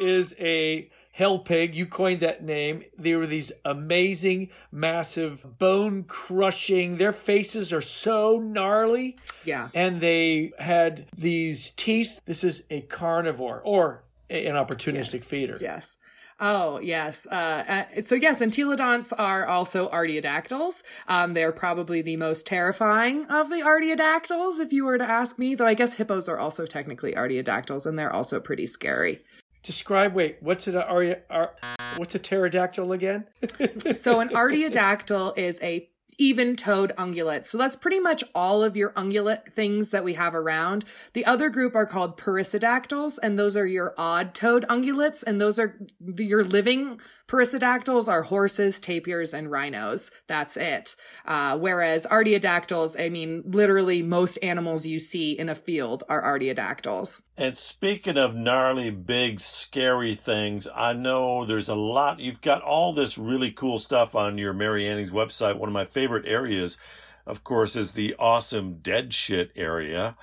is a hell pig. You coined that name. They were these amazing, massive, bone crushing. Their faces are so gnarly. Yeah. And they had these teeth. This is a carnivore or an opportunistic Yes. feeder. Yes. Oh, yes. Uh, uh, so yes, entelodonts are also artiodactyls. Um, they're probably the most terrifying of the artiodactyls, if you were to ask me. Though I guess hippos are also technically artiodactyls, and they're also pretty scary. Describe. Wait, what's it? Are, are, what's a pterodactyl again? So an artiodactyl is a even-toed ungulates. So that's pretty much all of your ungulate things that we have around. The other group are called perissodactyls, and those are your odd-toed ungulates, and those are your living perissodactyls are horses, tapirs, and rhinos. That's it. Uh, whereas artiodactyls, I mean, literally most animals you see in a field are artiodactyls. And speaking of gnarly, big, scary things, I know there's a lot. You've got all this really cool stuff on your Mary Anning's website. One of my favorite areas, of course, is the awesome dead shit area.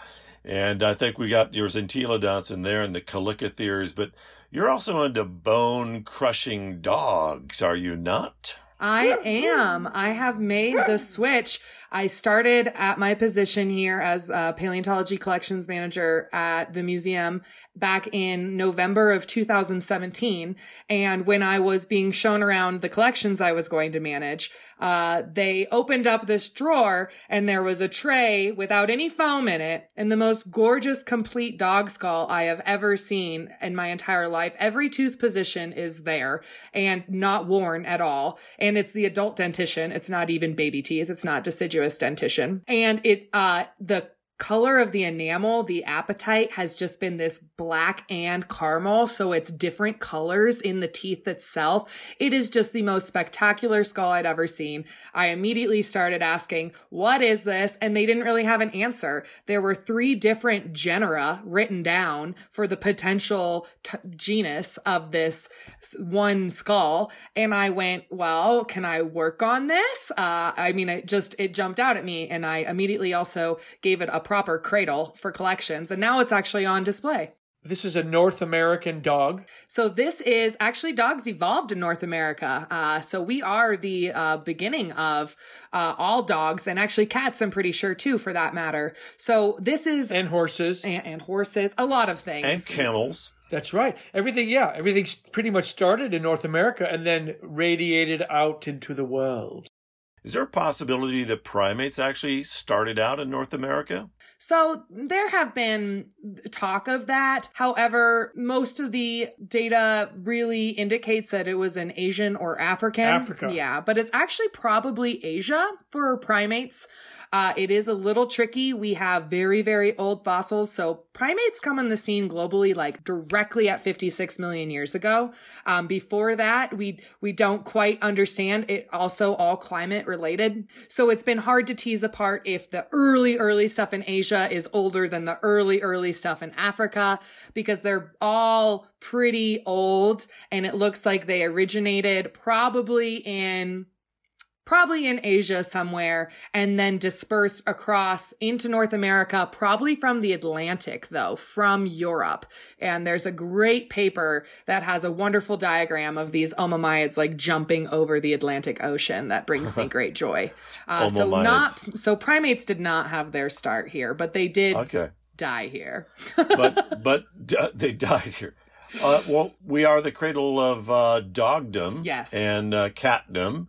And I think we got yours entelodonts in there and the chalicotheres, but you're also into bone crushing dogs, are you not? I am. I have made the switch. I started at my position here as a paleontology collections manager at the museum back in November of 2017. And when I was being shown around the collections I was going to manage, uh, they opened up this drawer and there was a tray without any foam in it and the most gorgeous complete dog skull I have ever seen in my entire life. Every tooth position is there and not worn at all. And it's the adult dentition. It's not even baby teeth. It's not deciduous dentition. And it, uh, the color of the enamel, the apatite has just been this black and caramel. So it's different colors in the teeth itself. It is just the most spectacular skull I'd ever seen. I immediately started asking, what is this? And they didn't really have an answer. There were three different genera written down for the potential t- genus of this one skull. And I went, well, can I work on this? Uh, I mean, it just, it jumped out at me and I immediately also gave it a proper cradle for collections. And now it's actually on display. This is a North American dog. So this is actually dogs evolved in North America. Uh, so we are the uh, beginning of uh, all dogs and actually cats. I'm pretty sure too, for that matter. So this is and horses and, and horses, a lot of things and camels. That's right. Everything, yeah, everything's pretty much started in North America and then radiated out into the world. Is there a possibility that primates actually started out in North America? So there have been talk of that. However, most of the data really indicates that it was an Asian or African. Africa. Yeah, but it's actually probably Asia for primates. Uh, it is a little tricky. We have very, very old fossils. So primates come on the scene globally like directly at 56 million years ago. Um, before that, we, we don't quite understand. It also all climate related. So it's been hard to tease apart if the early, early stuff in Asia is older than the early, early stuff in Africa because they're all pretty old and it looks like they originated probably in probably in Asia somewhere, and then dispersed across into North America, probably from the Atlantic, though, from Europe. And there's a great paper that has a wonderful diagram of these omomyids like jumping over the Atlantic Ocean that brings me great joy. Uh, so not so primates did not have their start here, but they did Okay. die here. but but d- they died here. Uh, well, we are the cradle of uh, dogdom, Yes. and uh, catdom,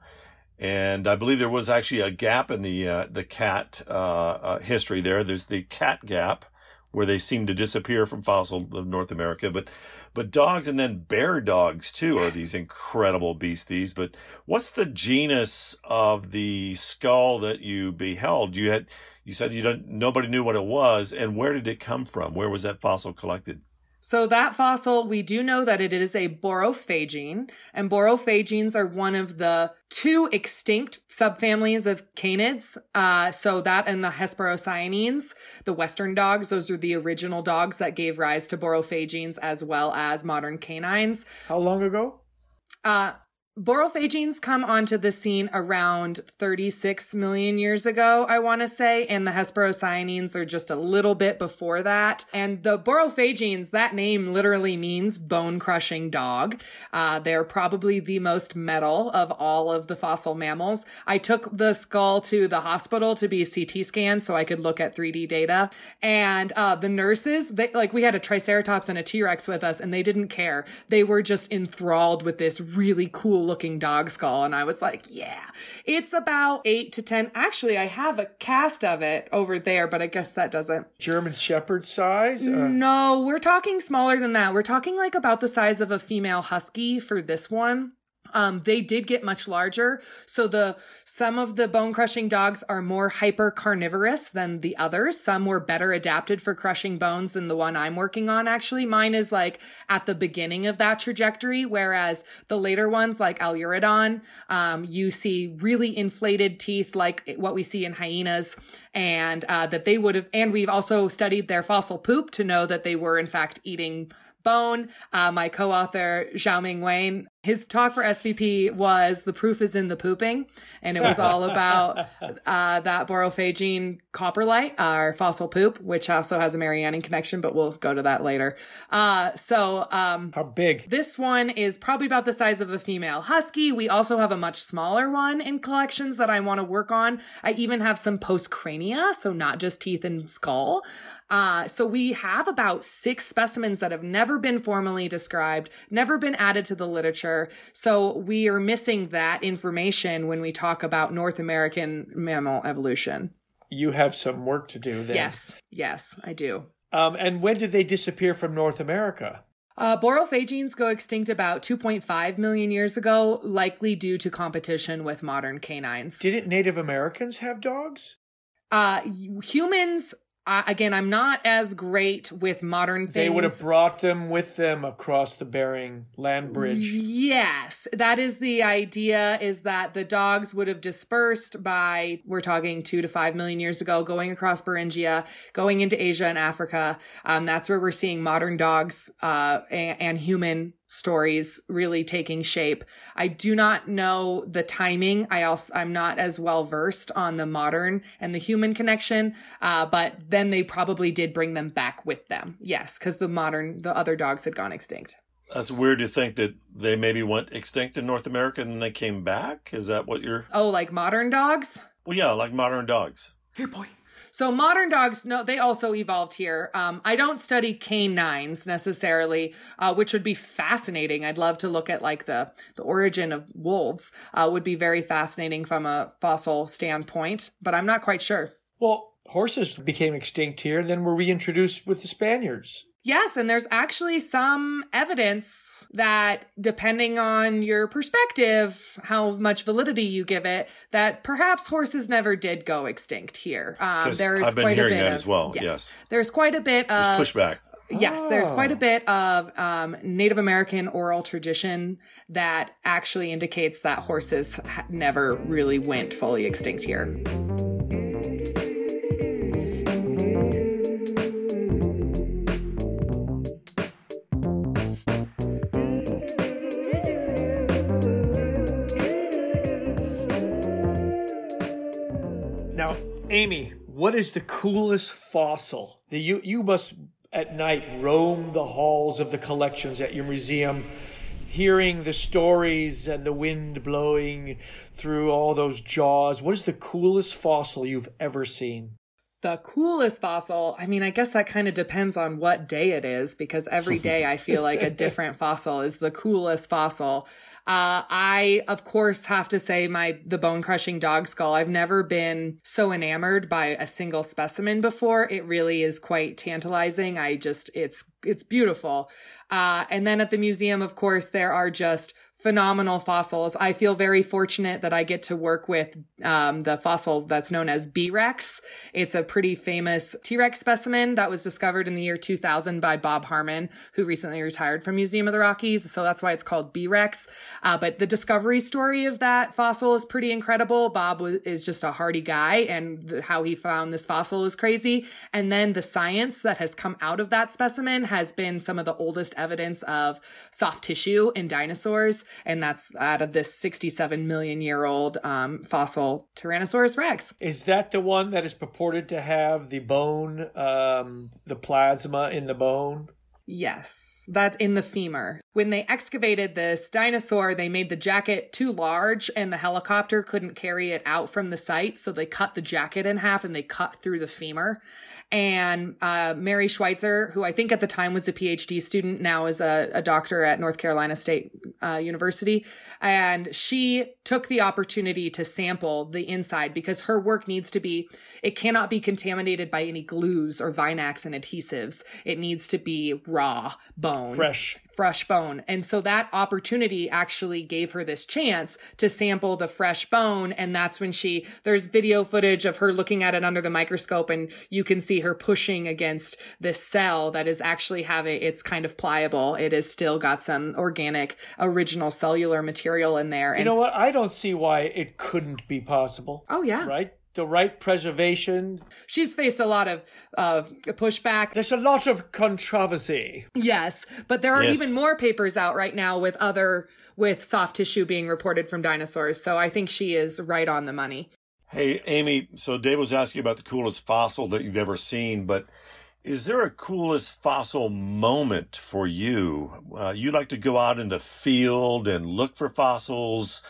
and I believe there was actually a gap in the uh, the cat uh, uh, history. There, there's the cat gap where they seem to disappear from fossil of North America, but but dogs and then bear dogs too are these incredible beasties. But what's the genus of the skull that you beheld? You had you said you don't nobody knew what it was, and where did it come from? Where was that fossil collected? So that fossil, we do know that it is a borophagine, and borophagines are one of the two extinct subfamilies of canids. Uh, so that and the Hesperocyonines, the western dogs, those are the original dogs that gave rise to borophagines as well as modern canines. How long ago? Uh, Borophagines come onto the scene around 36 million years ago, I want to say, and the Hesperocyonines are just a little bit before that. And the Borophagines, that name literally means bone crushing dog. Uh, they're probably the most metal of all of the fossil mammals. I took the skull to the hospital to be CT scanned so I could look at 3D data. And uh, the nurses, they like we had a Triceratops and a T Rex with us, and they didn't care. They were just enthralled with this really cool looking dog skull. And I was like, yeah, it's about eight to 10. Actually, I have a cast of it over there, but I guess that doesn't. German Shepherd size? Uh, No, we're talking smaller than that. We're talking like about the size of a female husky for this one. Um, they did get much larger. So the some of the bone crushing dogs are more hyper carnivorous than the others. Some were better adapted for crushing bones than the one I'm working on. Actually, mine is like at the beginning of that trajectory, whereas the later ones like Aelurodon, um, you see really inflated teeth like what we see in hyenas, and uh, that they would have. And we've also studied their fossil poop to know that they were in fact eating bone. Uh, my co-author Xiaoming Wang, his talk for SVP was "The proof is in the pooping," and it was all about uh, that borophagine coprolite, our fossil poop, which also has a Mary Anning connection, but we'll go to that later. Uh, so um, How big? this one is probably about the size of a female husky. We also have a much smaller one in collections that I want to work on. I even have some postcrania, so not just teeth and skull. Uh, so we have about six specimens that have never been formally described, never been added to the literature. So we are missing that information when we talk about North American mammal evolution. You have some work to do then. Yes, yes, I do. Um, and when did they disappear from North America? Uh, borophagines go extinct about 2.5 million years ago, likely due to competition with modern canines. Didn't Native Americans have dogs? Uh, humans, uh, again, I'm not as great with modern things. They would have brought them with them across the Bering Land Bridge. Yes, that is the idea is that the dogs would have dispersed by, we're talking two to five million years ago, going across Beringia, going into Asia and Africa. Um, that's where we're seeing modern dogs uh, and, and human stories really taking shape. I do not know the timing. I also, I'm not as well versed on the modern and the human connection, uh, but then they probably did bring them back with them. Yes, because the modern, the other dogs had gone extinct. That's weird to think that they maybe went extinct in North America and then they came back. Is that what you're? Oh, like modern dogs? Well, yeah, like modern dogs. Here, boy. So modern dogs, no, they also evolved here. Um, I don't study canines necessarily, uh, which would be fascinating. I'd love to look at like the the origin of wolves. Uh, would be very fascinating from a fossil standpoint, but I'm not quite sure. Well, horses became extinct here, then were reintroduced with the Spaniards. Yes, and there's actually some evidence that, depending on your perspective, how much validity you give it, that perhaps horses never did go extinct here. Um, there is I've been quite hearing a bit that of, as well, yes. there's quite a bit There's of pushback. Yes, there's quite a Oh. bit of um, Native American oral tradition that actually indicates that horses never really went fully extinct here. Amy, what is the coolest fossil you you must at night roam the halls of the collections at your museum, hearing the stories and the wind blowing through all those jaws? What is the coolest fossil you've ever seen? The coolest fossil, I mean, I guess that kind of depends on what day it is because every day I feel like a different fossil is the coolest fossil. Uh, I, of course, have to say my, the bone crushing dog skull. I've never been so enamored by a single specimen before. It really is quite tantalizing. I just, it's, it's beautiful. Uh, and then at the museum, of course, there are just phenomenal fossils. I feel very fortunate that I get to work with um, the fossil that's known as B Rex. It's a pretty famous T Rex specimen that was discovered in the year 2000 by Bob Harmon, who recently retired from Museum of the Rockies. So that's why it's called B Rex. Uh, but the discovery story of that fossil is pretty incredible. Bob is just a hardy guy, and how he found this fossil is crazy. And then the science that has come out of that specimen has been some of the oldest evidence of soft tissue in dinosaurs and that's out of this 67 million year old um, fossil Tyrannosaurus rex. Is that the one that is purported to have the bone, um, the plasma in the bone? Yes, that's in the femur. When they excavated this dinosaur, they made the jacket too large and the helicopter couldn't carry it out from the site. So they cut the jacket in half and they cut through the femur. And uh, Mary Schweitzer, who I think at the time was a PhD student, now is a, a doctor at North Carolina State uh, University. And she took the opportunity to sample the inside because her work needs to be, it cannot be contaminated by any glues or Vinac and adhesives. It needs to be raw bone. Fresh. Fresh bone. And so that opportunity actually gave her this chance to sample the fresh bone. And that's when she, there's video footage of her looking at it under the microscope and you can see her pushing against this cell that is actually having, it's kind of pliable. It has still got some organic, original cellular material in there. You know what? I don't see why it couldn't be possible. Oh, yeah. Right? The right preservation. she's faced a lot of uh, pushback. There's a lot of controversy. Yes, but there are Yes. even more papers out right now with other with soft tissue being reported from dinosaurs. So I think she is right on the money. Hey, Amy, so Dave was asking about the coolest fossil that you've ever seen, but is there a coolest fossil moment for you? Uh, you like to go out in the field and look for fossils.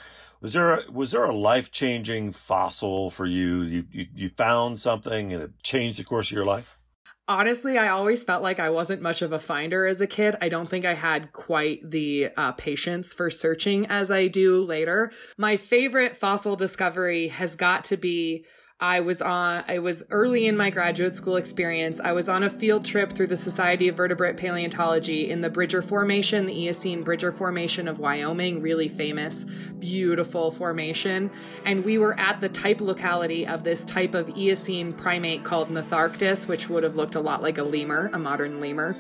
Was there a, was there a life changing fossil for you? You, you? you found something and it changed the course of your life? Honestly, I always felt like I wasn't much of a finder as a kid. I don't think I had quite the uh, patience for searching as I do later. My favorite fossil discovery has got to be I was on, I was early in my graduate school experience. I was on a field trip through the Society of Vertebrate Paleontology in the Bridger Formation, the Eocene Bridger Formation of Wyoming, really famous, beautiful formation. And we were at the type locality of this type of Eocene primate called Notharctus, which would have looked a lot like a lemur, a modern lemur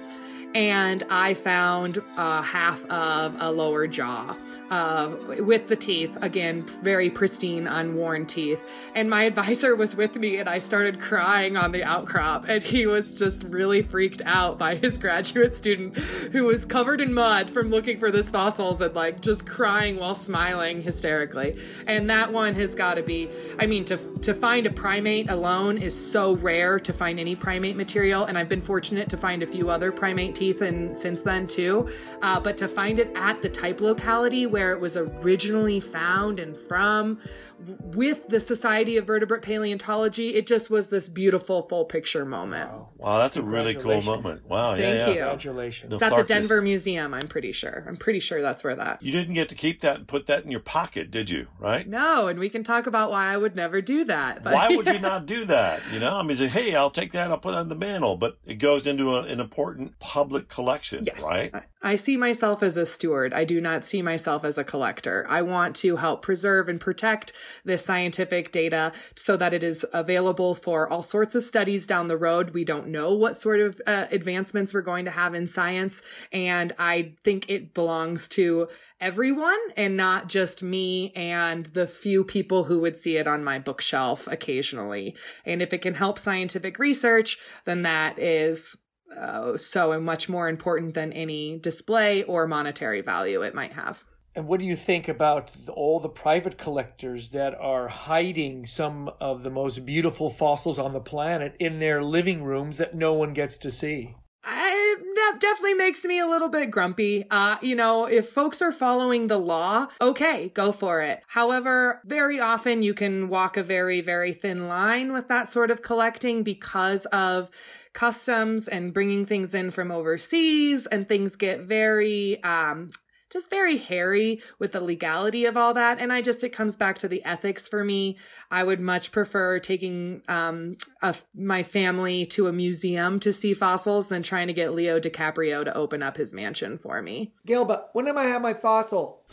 and I found uh, half of a lower jaw uh, with the teeth, again, very pristine, unworn teeth. And my advisor was with me, and I started crying on the outcrop. And he was just really freaked out by his graduate student who was covered in mud from looking for this fossils and like just crying while smiling hysterically. And that one has got to be, I mean, to, to find a primate alone is so rare to find any primate material. And I've been fortunate to find a few other primate teeth and since then too. Uh, but to find it at the type locality where it was originally found and from with the Society of Vertebrate Paleontology, it just was this beautiful full picture moment. Wow, that's a really cool moment. Wow, yeah, Thank yeah. you. Congratulations. It's at the Denver Museum, I'm pretty sure. I'm pretty sure that's where that. You didn't get to keep that and put that in your pocket, did you? Right? No, and we can talk about why I would never do that. But Why would you not do that? You know, I mean, say, hey, I'll take that, I'll put it on the mantle, but it goes into a, an important public public collection, Yes. right? I, I see myself as a steward. I do not see myself as a collector. I want to help preserve and protect this scientific data so that it is available for all sorts of studies down the road. We don't know what sort of uh, advancements we're going to have in science. And I think it belongs to everyone and not just me and the few people who would see it on my bookshelf occasionally. And if it can help scientific research, then that is uh, so much more important than any display or monetary value it might have. And what do you think about all the private collectors that are hiding some of the most beautiful fossils on the planet in their living rooms that no one gets to see? I, that definitely makes me a little bit grumpy. Uh, you know, if folks are following the law, okay, go for it. However, very often you can walk a very, very thin line with that sort of collecting because of customs and bringing things in from overseas and things get very, um, just very hairy with the legality of all that. And I just, it comes back to the ethics for me. I would much prefer taking um, a, my family to a museum to see fossils than trying to get Leo DiCaprio to open up his mansion for me. Gilbert, when am I have my fossil?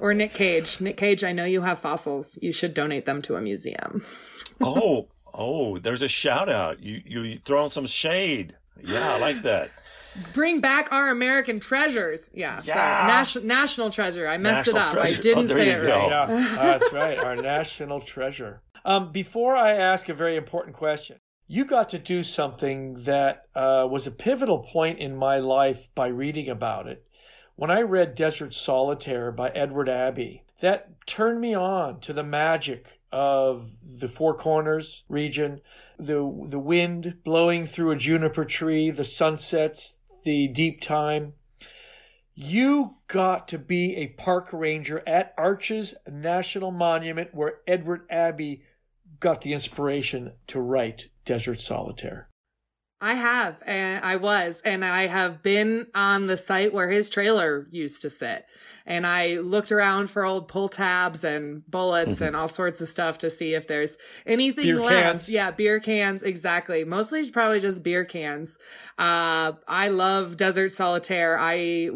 Or Nick Cage. Nick Cage, I know you have fossils. You should donate them to a museum. oh, oh, there's a shout out. You you throwing some shade. Yeah, I like that. Bring back our American treasures. Yeah, Yeah. sorry. National national treasure. I messed National it up. treasure. I didn't Oh, there say you it go. right. Yeah, that's right. Our national treasure. Um, before I ask a very important question, you got to do something that uh, was a pivotal point in my life by reading about it. When I read Desert Solitaire by Edward Abbey, that turned me on to the magic of the Four Corners region, the the wind blowing through a juniper tree, the sunsets, the deep time. You got to be a park ranger at Arches National Monument where Edward Abbey got the inspiration to write Desert Solitaire. I have, and I was, and I have been on the site where his trailer used to sit. And I looked around for old pull tabs and bullets and all sorts of stuff to see if there's anything Beer left. cans. Yeah, beer cans, exactly. Mostly probably just beer cans. Uh, I love Desert Solitaire. I,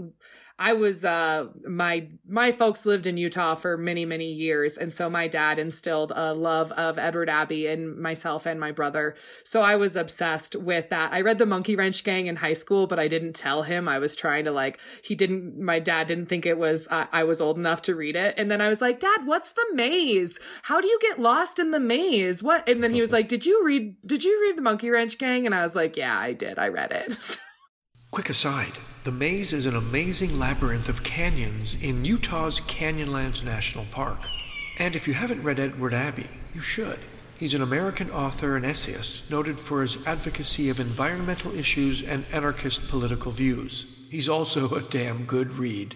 I was uh my my folks lived in Utah for many many years and so my dad instilled a love of Edward Abbey in myself and my brother. So I was obsessed with that. I read The Monkey Wrench Gang in high school but I didn't tell him. I was trying to like he didn't my dad didn't think it was uh, I was old enough to read it. And then I was like, "Dad, what's the maze? How do you get lost in the maze? What?" And then he was like, "Did you read did you read The Monkey Wrench Gang?" And I was like, "Yeah, I did. I read it." Quick aside the maze is an amazing labyrinth of canyons in Utah's Canyonlands National Park. And if you haven't read Edward Abbey, you should. He's an American author and essayist noted for his advocacy of environmental issues and anarchist political views. He's also a damn good read.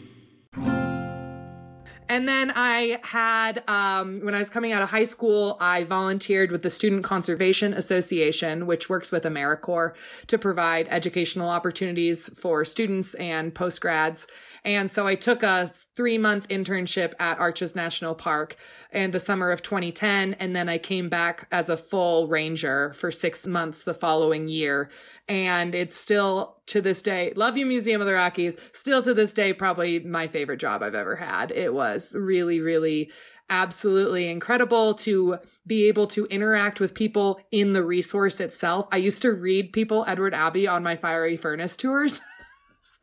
And then I had, um, when I was coming out of high school, I volunteered with the Student Conservation Association, which works with AmeriCorps to provide educational opportunities for students and postgrads. And so I took a three month internship at Arches National Park in the summer of 2010. And then I came back as a full ranger for six months the following year. And it's still to this day, love you, Museum of the Rockies, still to this day, probably my favorite job I've ever had. It was really, really absolutely incredible to be able to interact with people in the resource itself. I used to read people Edward Abbey on my fiery furnace tours.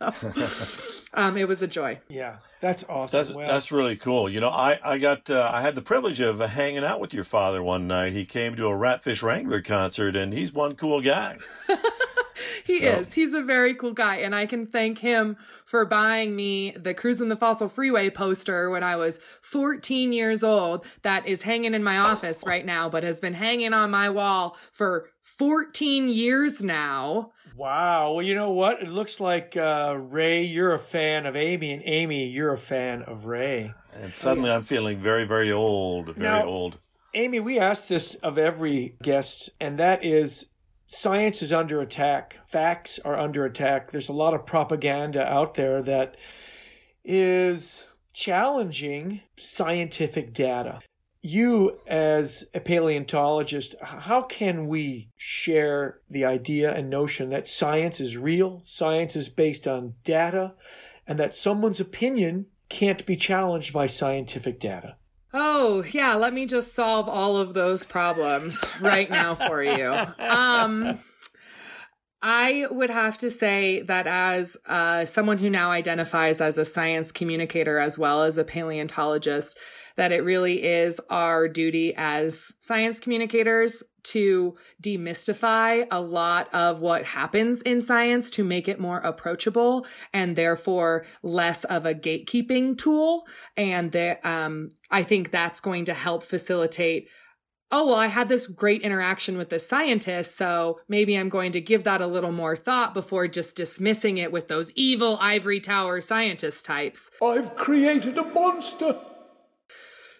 so um, it was a joy. Yeah, that's awesome. That's Well, that's really cool. You know, I I got uh, I had the privilege of uh, hanging out with your father one night. He came to a Ratfish Wrangler concert, and he's one cool guy. He So- is. He's a very cool guy. And I can thank him for buying me the Cruising the Fossil Freeway poster when I was 14 years old that is hanging in my office right now, but has been hanging on my wall for 14 years now. Wow. Well, you know what? It looks like uh, Ray, you're a fan of Amy, and Amy, you're a fan of Ray. And suddenly, I'm feeling very very old, very Now- old. Amy, we ask this of every guest, and that is science is under attack. Facts are under attack. There's a lot of propaganda out there that is challenging scientific data. You as a paleontologist, how can we share the idea and notion that science is real, science is based on data, and that someone's opinion can't be challenged by scientific data? Oh, yeah, let me just solve all of those problems right now for you. Um I would have to say that as uh, someone who now identifies as a science communicator as well as a paleontologist, that it really is our duty as science communicators to demystify a lot of what happens in science to make it more approachable and therefore less of a gatekeeping tool. And the, um, I think that's going to help facilitate oh, well, I had this great interaction with this scientist, so maybe I'm going to give that a little more thought before just dismissing it with those evil ivory tower scientist types. I've created a monster.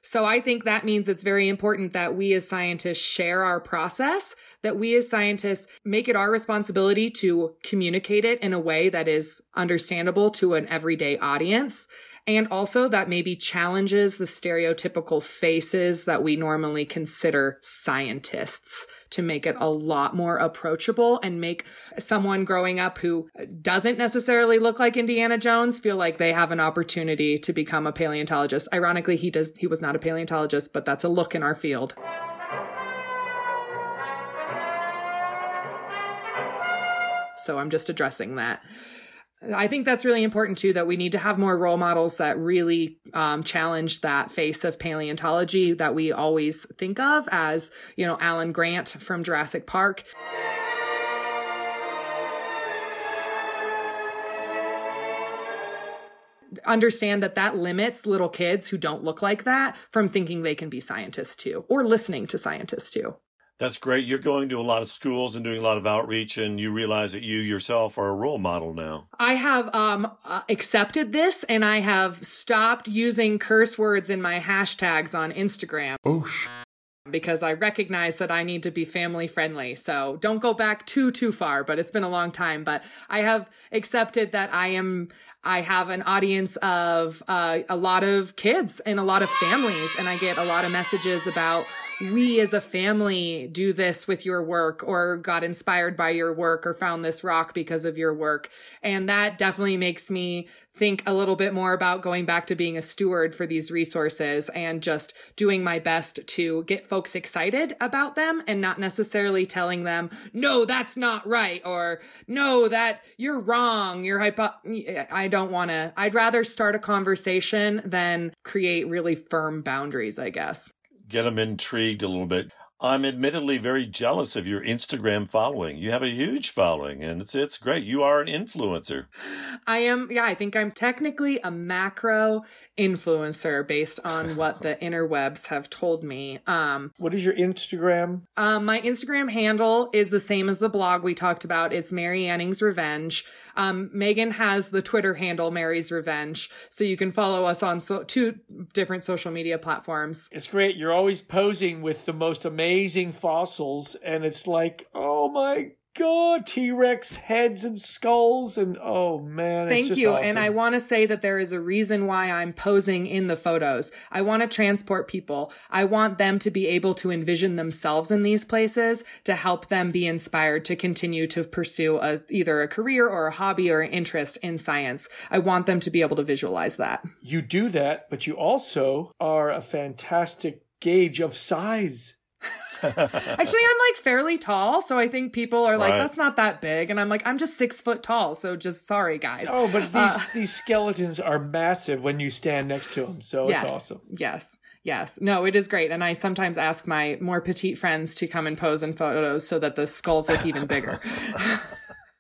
So I think that means it's very important that we as scientists share our process, that we as scientists make it our responsibility to communicate it in a way that is understandable to an everyday audience. And also that maybe challenges the stereotypical faces that we normally consider scientists to make it a lot more approachable and make someone growing up who doesn't necessarily look like Indiana Jones feel like they have an opportunity to become a paleontologist. Ironically, he does he was not a paleontologist, but that's a look in our field. So I'm just addressing that. I think that's really important too, that we need to have more role models that really um, challenge that face of paleontology that we always think of as, you know, Alan Grant from Jurassic Park. Understand that that limits little kids who don't look like that from thinking they can be scientists too, or listening to scientists too. That's great. You're going to a lot of schools and doing a lot of outreach, and you realize that you yourself are a role model now. I have um, uh, accepted this, and I have stopped using curse words in my hashtags on Instagram. Oh, sh- because I recognize that I need to be family friendly. So don't go back too, too far, but it's been a long time. But I have accepted that I am, I have an audience of uh, a lot of kids and a lot of families, and I get a lot of messages about we as a family do this with your work or got inspired by your work or found this rock because of your work. And that definitely makes me think a little bit more about going back to being a steward for these resources and just doing my best to get folks excited about them and not necessarily telling them, no, that's not right or no, that you're wrong. You're hypo. I don't want to, I'd rather start a conversation than create really firm boundaries, I guess get them intrigued a little bit. I'm admittedly very jealous of your Instagram following. You have a huge following and it's it's great. You are an influencer. I am yeah, I think I'm technically a macro influencer based on what the interwebs have told me. Um What is your Instagram? Um my Instagram handle is the same as the blog we talked about. It's Mary Anning's Revenge. Um, Megan has the Twitter handle Mary's Revenge, so you can follow us on so- two different social media platforms. It's great. You're always posing with the most amazing fossils, and it's like, oh my god, T Rex heads and skulls, and oh man, thank you. Awesome. And I want to say that there is a reason why I'm posing in the photos. I want to transport people. I want them to be able to envision themselves in these places to help them be inspired to continue to pursue a, either a career or a hobby or an interest in science. I want them to be able to visualize that. You do that, but you also are a fantastic gauge of size. Actually, I'm like fairly tall, so I think people are like, right. "That's not that big," and I'm like, "I'm just six foot tall." So just sorry, guys. Oh, but these uh, these skeletons are massive when you stand next to them, so yes, it's awesome. Yes, yes, no, it is great, and I sometimes ask my more petite friends to come and pose in photos so that the skulls look even bigger.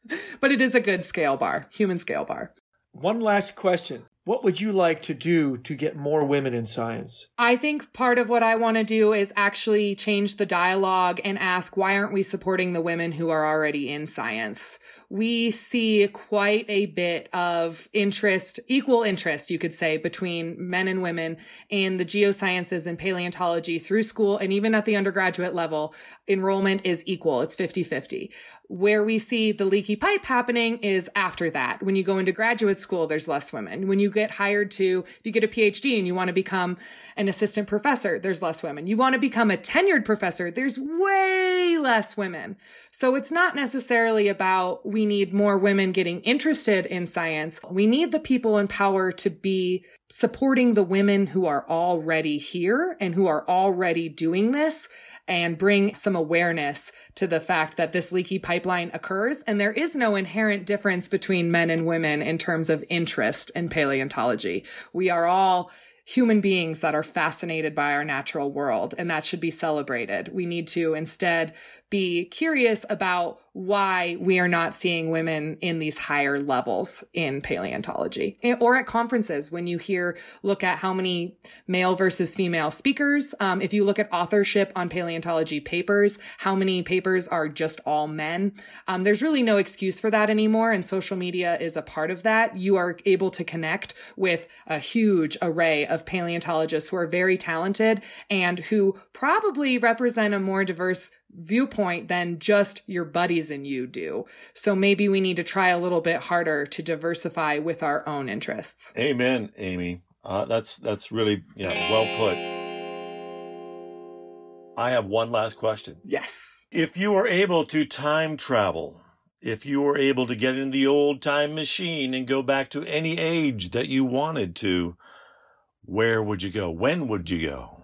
but it is a good scale bar, human scale bar. One last question. What would you like to do to get more women in science? I think part of what I want to do is actually change the dialogue and ask why aren't we supporting the women who are already in science? We see quite a bit of interest, equal interest, you could say, between men and women in the geosciences and paleontology through school and even at the undergraduate level. Enrollment is equal. It's 50 50 Where we see the leaky pipe happening is after that. When you go into graduate school, there's less women. When you get hired to, if you get a PhD and you want to become an assistant professor, there's less women. You want to become a tenured professor, there's way less women. So it's not necessarily about we need more women getting interested in science. We need the people in power to be supporting the women who are already here and who are already doing this and bring some awareness to the fact that this leaky pipeline occurs. And there is no inherent difference between men and women in terms of interest in paleontology. We are all human beings that are fascinated by our natural world, and that should be celebrated. We need to instead be curious about why we are not seeing women in these higher levels in paleontology. Or at conferences when you hear look at how many male versus female speakers. Um, if you look at authorship on paleontology papers how many papers are just all men? Um, there's really no excuse for that anymore and social media is a part of that. You are able to connect with a huge array of paleontologists who are very talented and who probably represent a more diverse viewpoint than just your buddies and you do. So maybe we need to try a little bit harder to diversify with our own interests. Amen, Amy. Uh, that's that's really yeah, well put. I have one last question. Yes. If you were able to time travel, if you were able to get in the old time machine and go back to any age that you wanted to, where would you go? When would you go?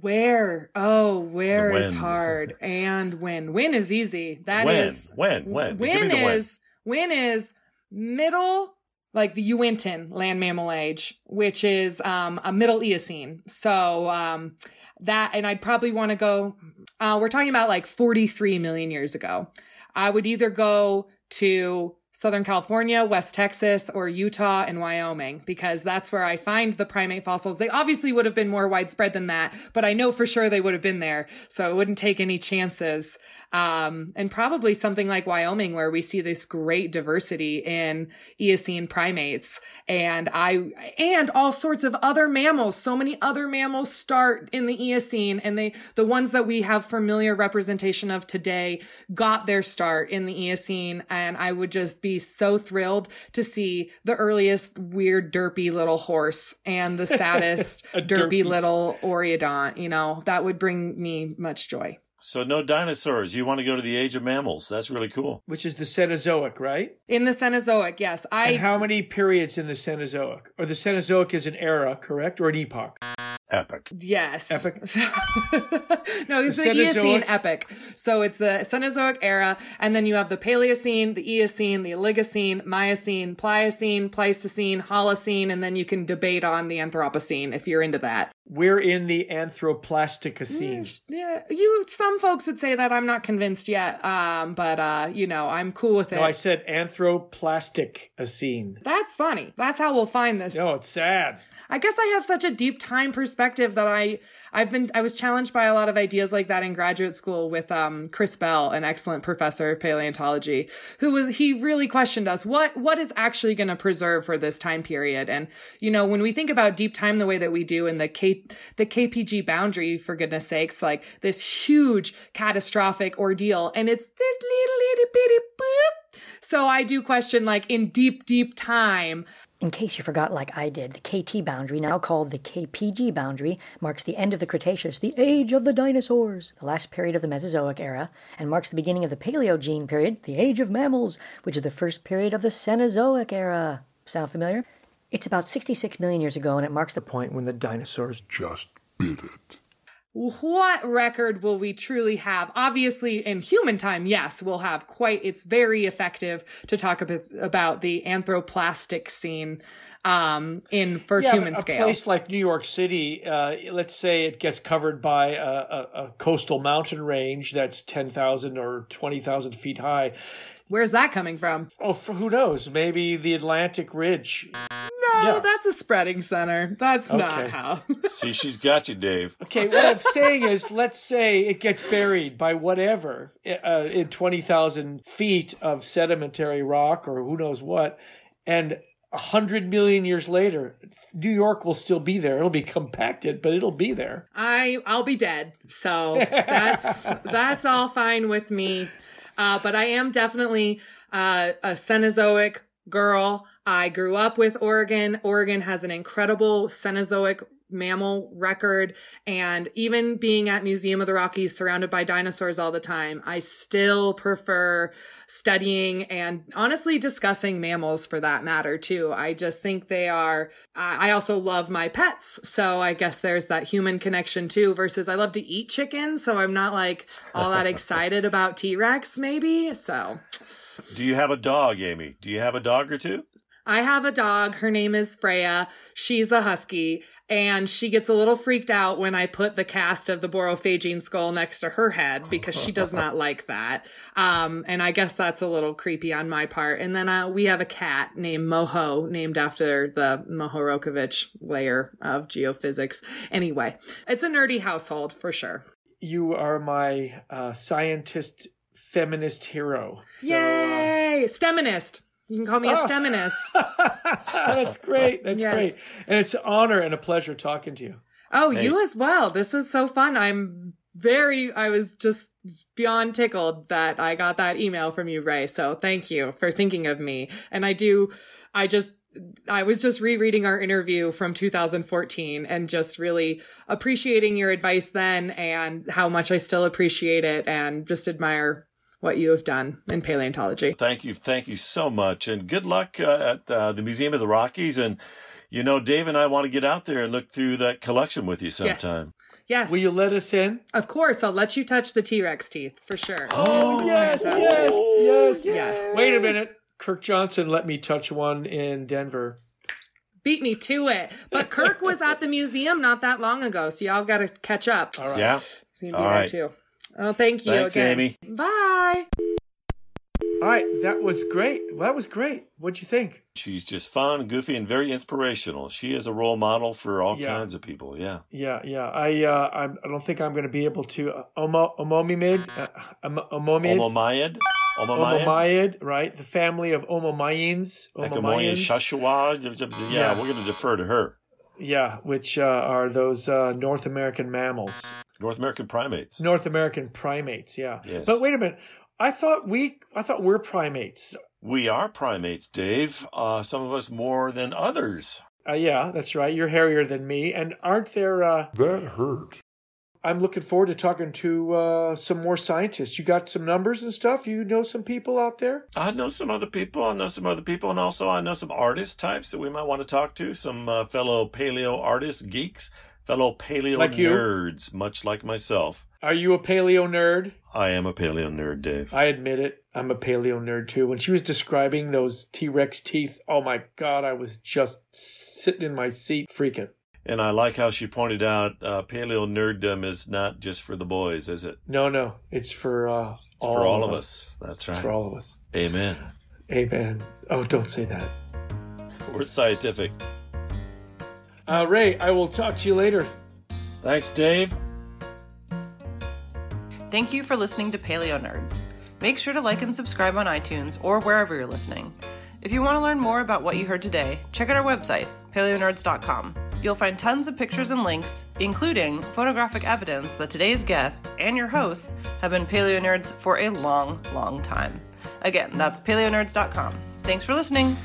Where? Oh, where is hard. And when? When is easy. That when? is when? When? When Give me the is when is middle like the Uinta land mammal age, which is um a middle Eocene. So um that and I'd probably want to go uh we're talking about like 43 million years ago. I would either go to Southern California, West Texas, or Utah and Wyoming, because that's where I find the primate fossils. They obviously would have been more widespread than that, but I know for sure they would have been there. So I wouldn't take any chances um, and probably something like Wyoming, where we see this great diversity in Eocene primates, and I and all sorts of other mammals. So many other mammals start in the Eocene, and they the ones that we have familiar representation of today got their start in the Eocene, and I would just be so thrilled to see the earliest weird derpy little horse and the saddest derpy derpy. little oreodont. You know that would bring me much joy. So no dinosaurs. You want to go to the age of mammals. That's really cool. Which is the Cenozoic, right? In the Cenozoic, yes. I and how many periods in the Cenozoic? Or the Cenozoic is an era, correct? Or an epoch? Epic. Yes. Epic. no, it's the, The Eocene Cenozoic? epic. So it's the Cenozoic era, and then you have the Paleocene, the Eocene, the Oligocene, Miocene, Pliocene, Pleistocene, Holocene, and then you can debate on the Anthropocene if you're into that. We're in the Anthroplasticocene. Yeah, you. Some folks would say that. I'm not convinced yet. Um, but uh, you know, I'm cool with it. No, I said Anthroplasticocene. That's funny. That's how we'll find this. No, it's sad. I guess I have such a deep time perspective that I I've been I was challenged by a lot of ideas like that in graduate school with um, Chris Bell, an excellent professor of paleontology, who was he really questioned us what what is actually going to preserve for this time period. And you know when we think about deep time the way that we do in the K the KPG boundary, for goodness sakes, like this huge catastrophic ordeal, and it's this little itty bitty boop. So I do question like in deep deep time In case you forgot, like I did, the KT boundary, now called the KPG boundary, marks the end of the Cretaceous, the age of the dinosaurs, the last period of the Mesozoic era, and marks the beginning of the Paleogene period, the age of mammals, which is the first period of the Cenozoic era. Sound familiar? It's about 66 million years ago, and it marks the Point when the dinosaurs Just bit it. What record will we truly have? Obviously, in human time, yes, we'll have quite, it's very effective to talk a about the anthroplastic scene um, in for Yeah, human a scale. place like New York City, uh, let's say it gets covered by a, a, a coastal mountain range that's 10,000 or 20,000 feet high. Where's that coming from? Oh, who knows? Maybe the Atlantic Ridge. No, Yeah. that's a spreading center. That's not how. See, she's got you, Dave. Okay, what I'm saying is, let's say it gets buried by whatever uh, in 20,000 feet of sedimentary rock or who knows what, and a hundred million years later, New York will still be there. It'll be compacted, but it'll be there. I I'll be dead. So that's that's all fine with me. Uh, but I am definitely uh, a Cenozoic girl. I grew up with Oregon. Oregon has an incredible Cenozoic mammal record. And even being at Museum of the Rockies surrounded by dinosaurs all the time, I still prefer studying and honestly discussing mammals for that matter too. I just think they are, I also love my pets. So I guess there's that human connection too versus I love to eat chicken. So I'm not like all that excited about T-Rex maybe. So. Do you have a dog, Amy? Do you have a dog or two? I have a dog. Her name is Freya. She's a husky and she gets a little freaked out when I put the cast of the Borophagine skull next to her head because she does not like that. Um, and I guess that's a little creepy on my part. And then uh, we have a cat named Moho, named after the Mohorokovich layer of geophysics. Anyway, it's a nerdy household for sure. You are my uh, scientist feminist hero. Yay! STEMinist. You can call me a. Ah. STEMinist. That's great. That's Yes. great. And it's an honor and a pleasure talking to you. Oh, Hey. you as well. This is so fun. I'm very, I was just beyond tickled that I got that email from you, Ray. So thank you for thinking of me. And I do, I just, I was just rereading our interview from 2014 and just really appreciating your advice then and how much I still appreciate it and just admire what you have done in paleontology. Thank you, thank you so much, and good luck uh, at uh, the Museum of the Rockies. And you know, Dave and I want to get out there and look through that collection with you sometime. Yes. Will you let us in? Of course, I'll let you touch the T Rex teeth for sure. Oh, yes, yes, yes, Yes. Wait a minute. Kirk Johnson let me touch one in Denver. beat me to it. But Kirk was at the museum not that long ago, so y'all got to catch up. All right. Yeah. He's gonna be All there right. too. Oh, thank you Thanks, again. Amy. Bye. All right. That was great. That was great. What'd you think? She's just fun, goofy, and very inspirational. She is a role model for all Yeah. kinds of people. Yeah. Yeah, yeah. I uh, I'm, I don't think I'm going to be able to. Uh, Omo, omomimid, uh, Om- omomid, Omomayed. Omomayed. omomayid, right? The family of omomayins. Ecomonia Omomayins. Shashua. Yeah, Yeah. we're going to defer to her. Yeah, which uh, are those uh, North American mammals, North American primates. North American primates. Yeah. Yes. But wait a minute. I thought we, I thought we're primates. We are primates, Dave. Uh, some of us more than others. Uh, yeah, that's right. You're hairier than me, and aren't there? Uh, That hurt. I'm looking forward to talking to uh, some more scientists. You got some numbers and stuff. You know some people out there. I know some other people. I know some other people, and also I know some artist types that we might want to talk to. Some uh, fellow paleo artists, geeks, fellow paleo Like nerds, much like myself. Are you a paleo nerd? I am a paleo nerd, Dave. I admit it. I'm a paleo nerd too. When she was describing those T Rex teeth, oh my god, I was just sitting in my seat freaking. And I like how she pointed out uh, paleo nerddom is not just for the boys, is it? No, no, it's for uh, It's all for all of us. That's It's right. for all of us. Amen. Amen. Oh, don't say that. We're scientific. Uh, Ray, I will talk to you later. Thanks, Dave. Thank you for listening to Paleo Nerds. Make sure to like and subscribe on iTunes or wherever you're listening. If you want to learn more about what you heard today, check out our website, paleonerds.com. You'll find tons of pictures and links, including photographic evidence that today's guest and your hosts have been paleo nerds for a long, long time. Again, that's paleonerds.com. Thanks for listening.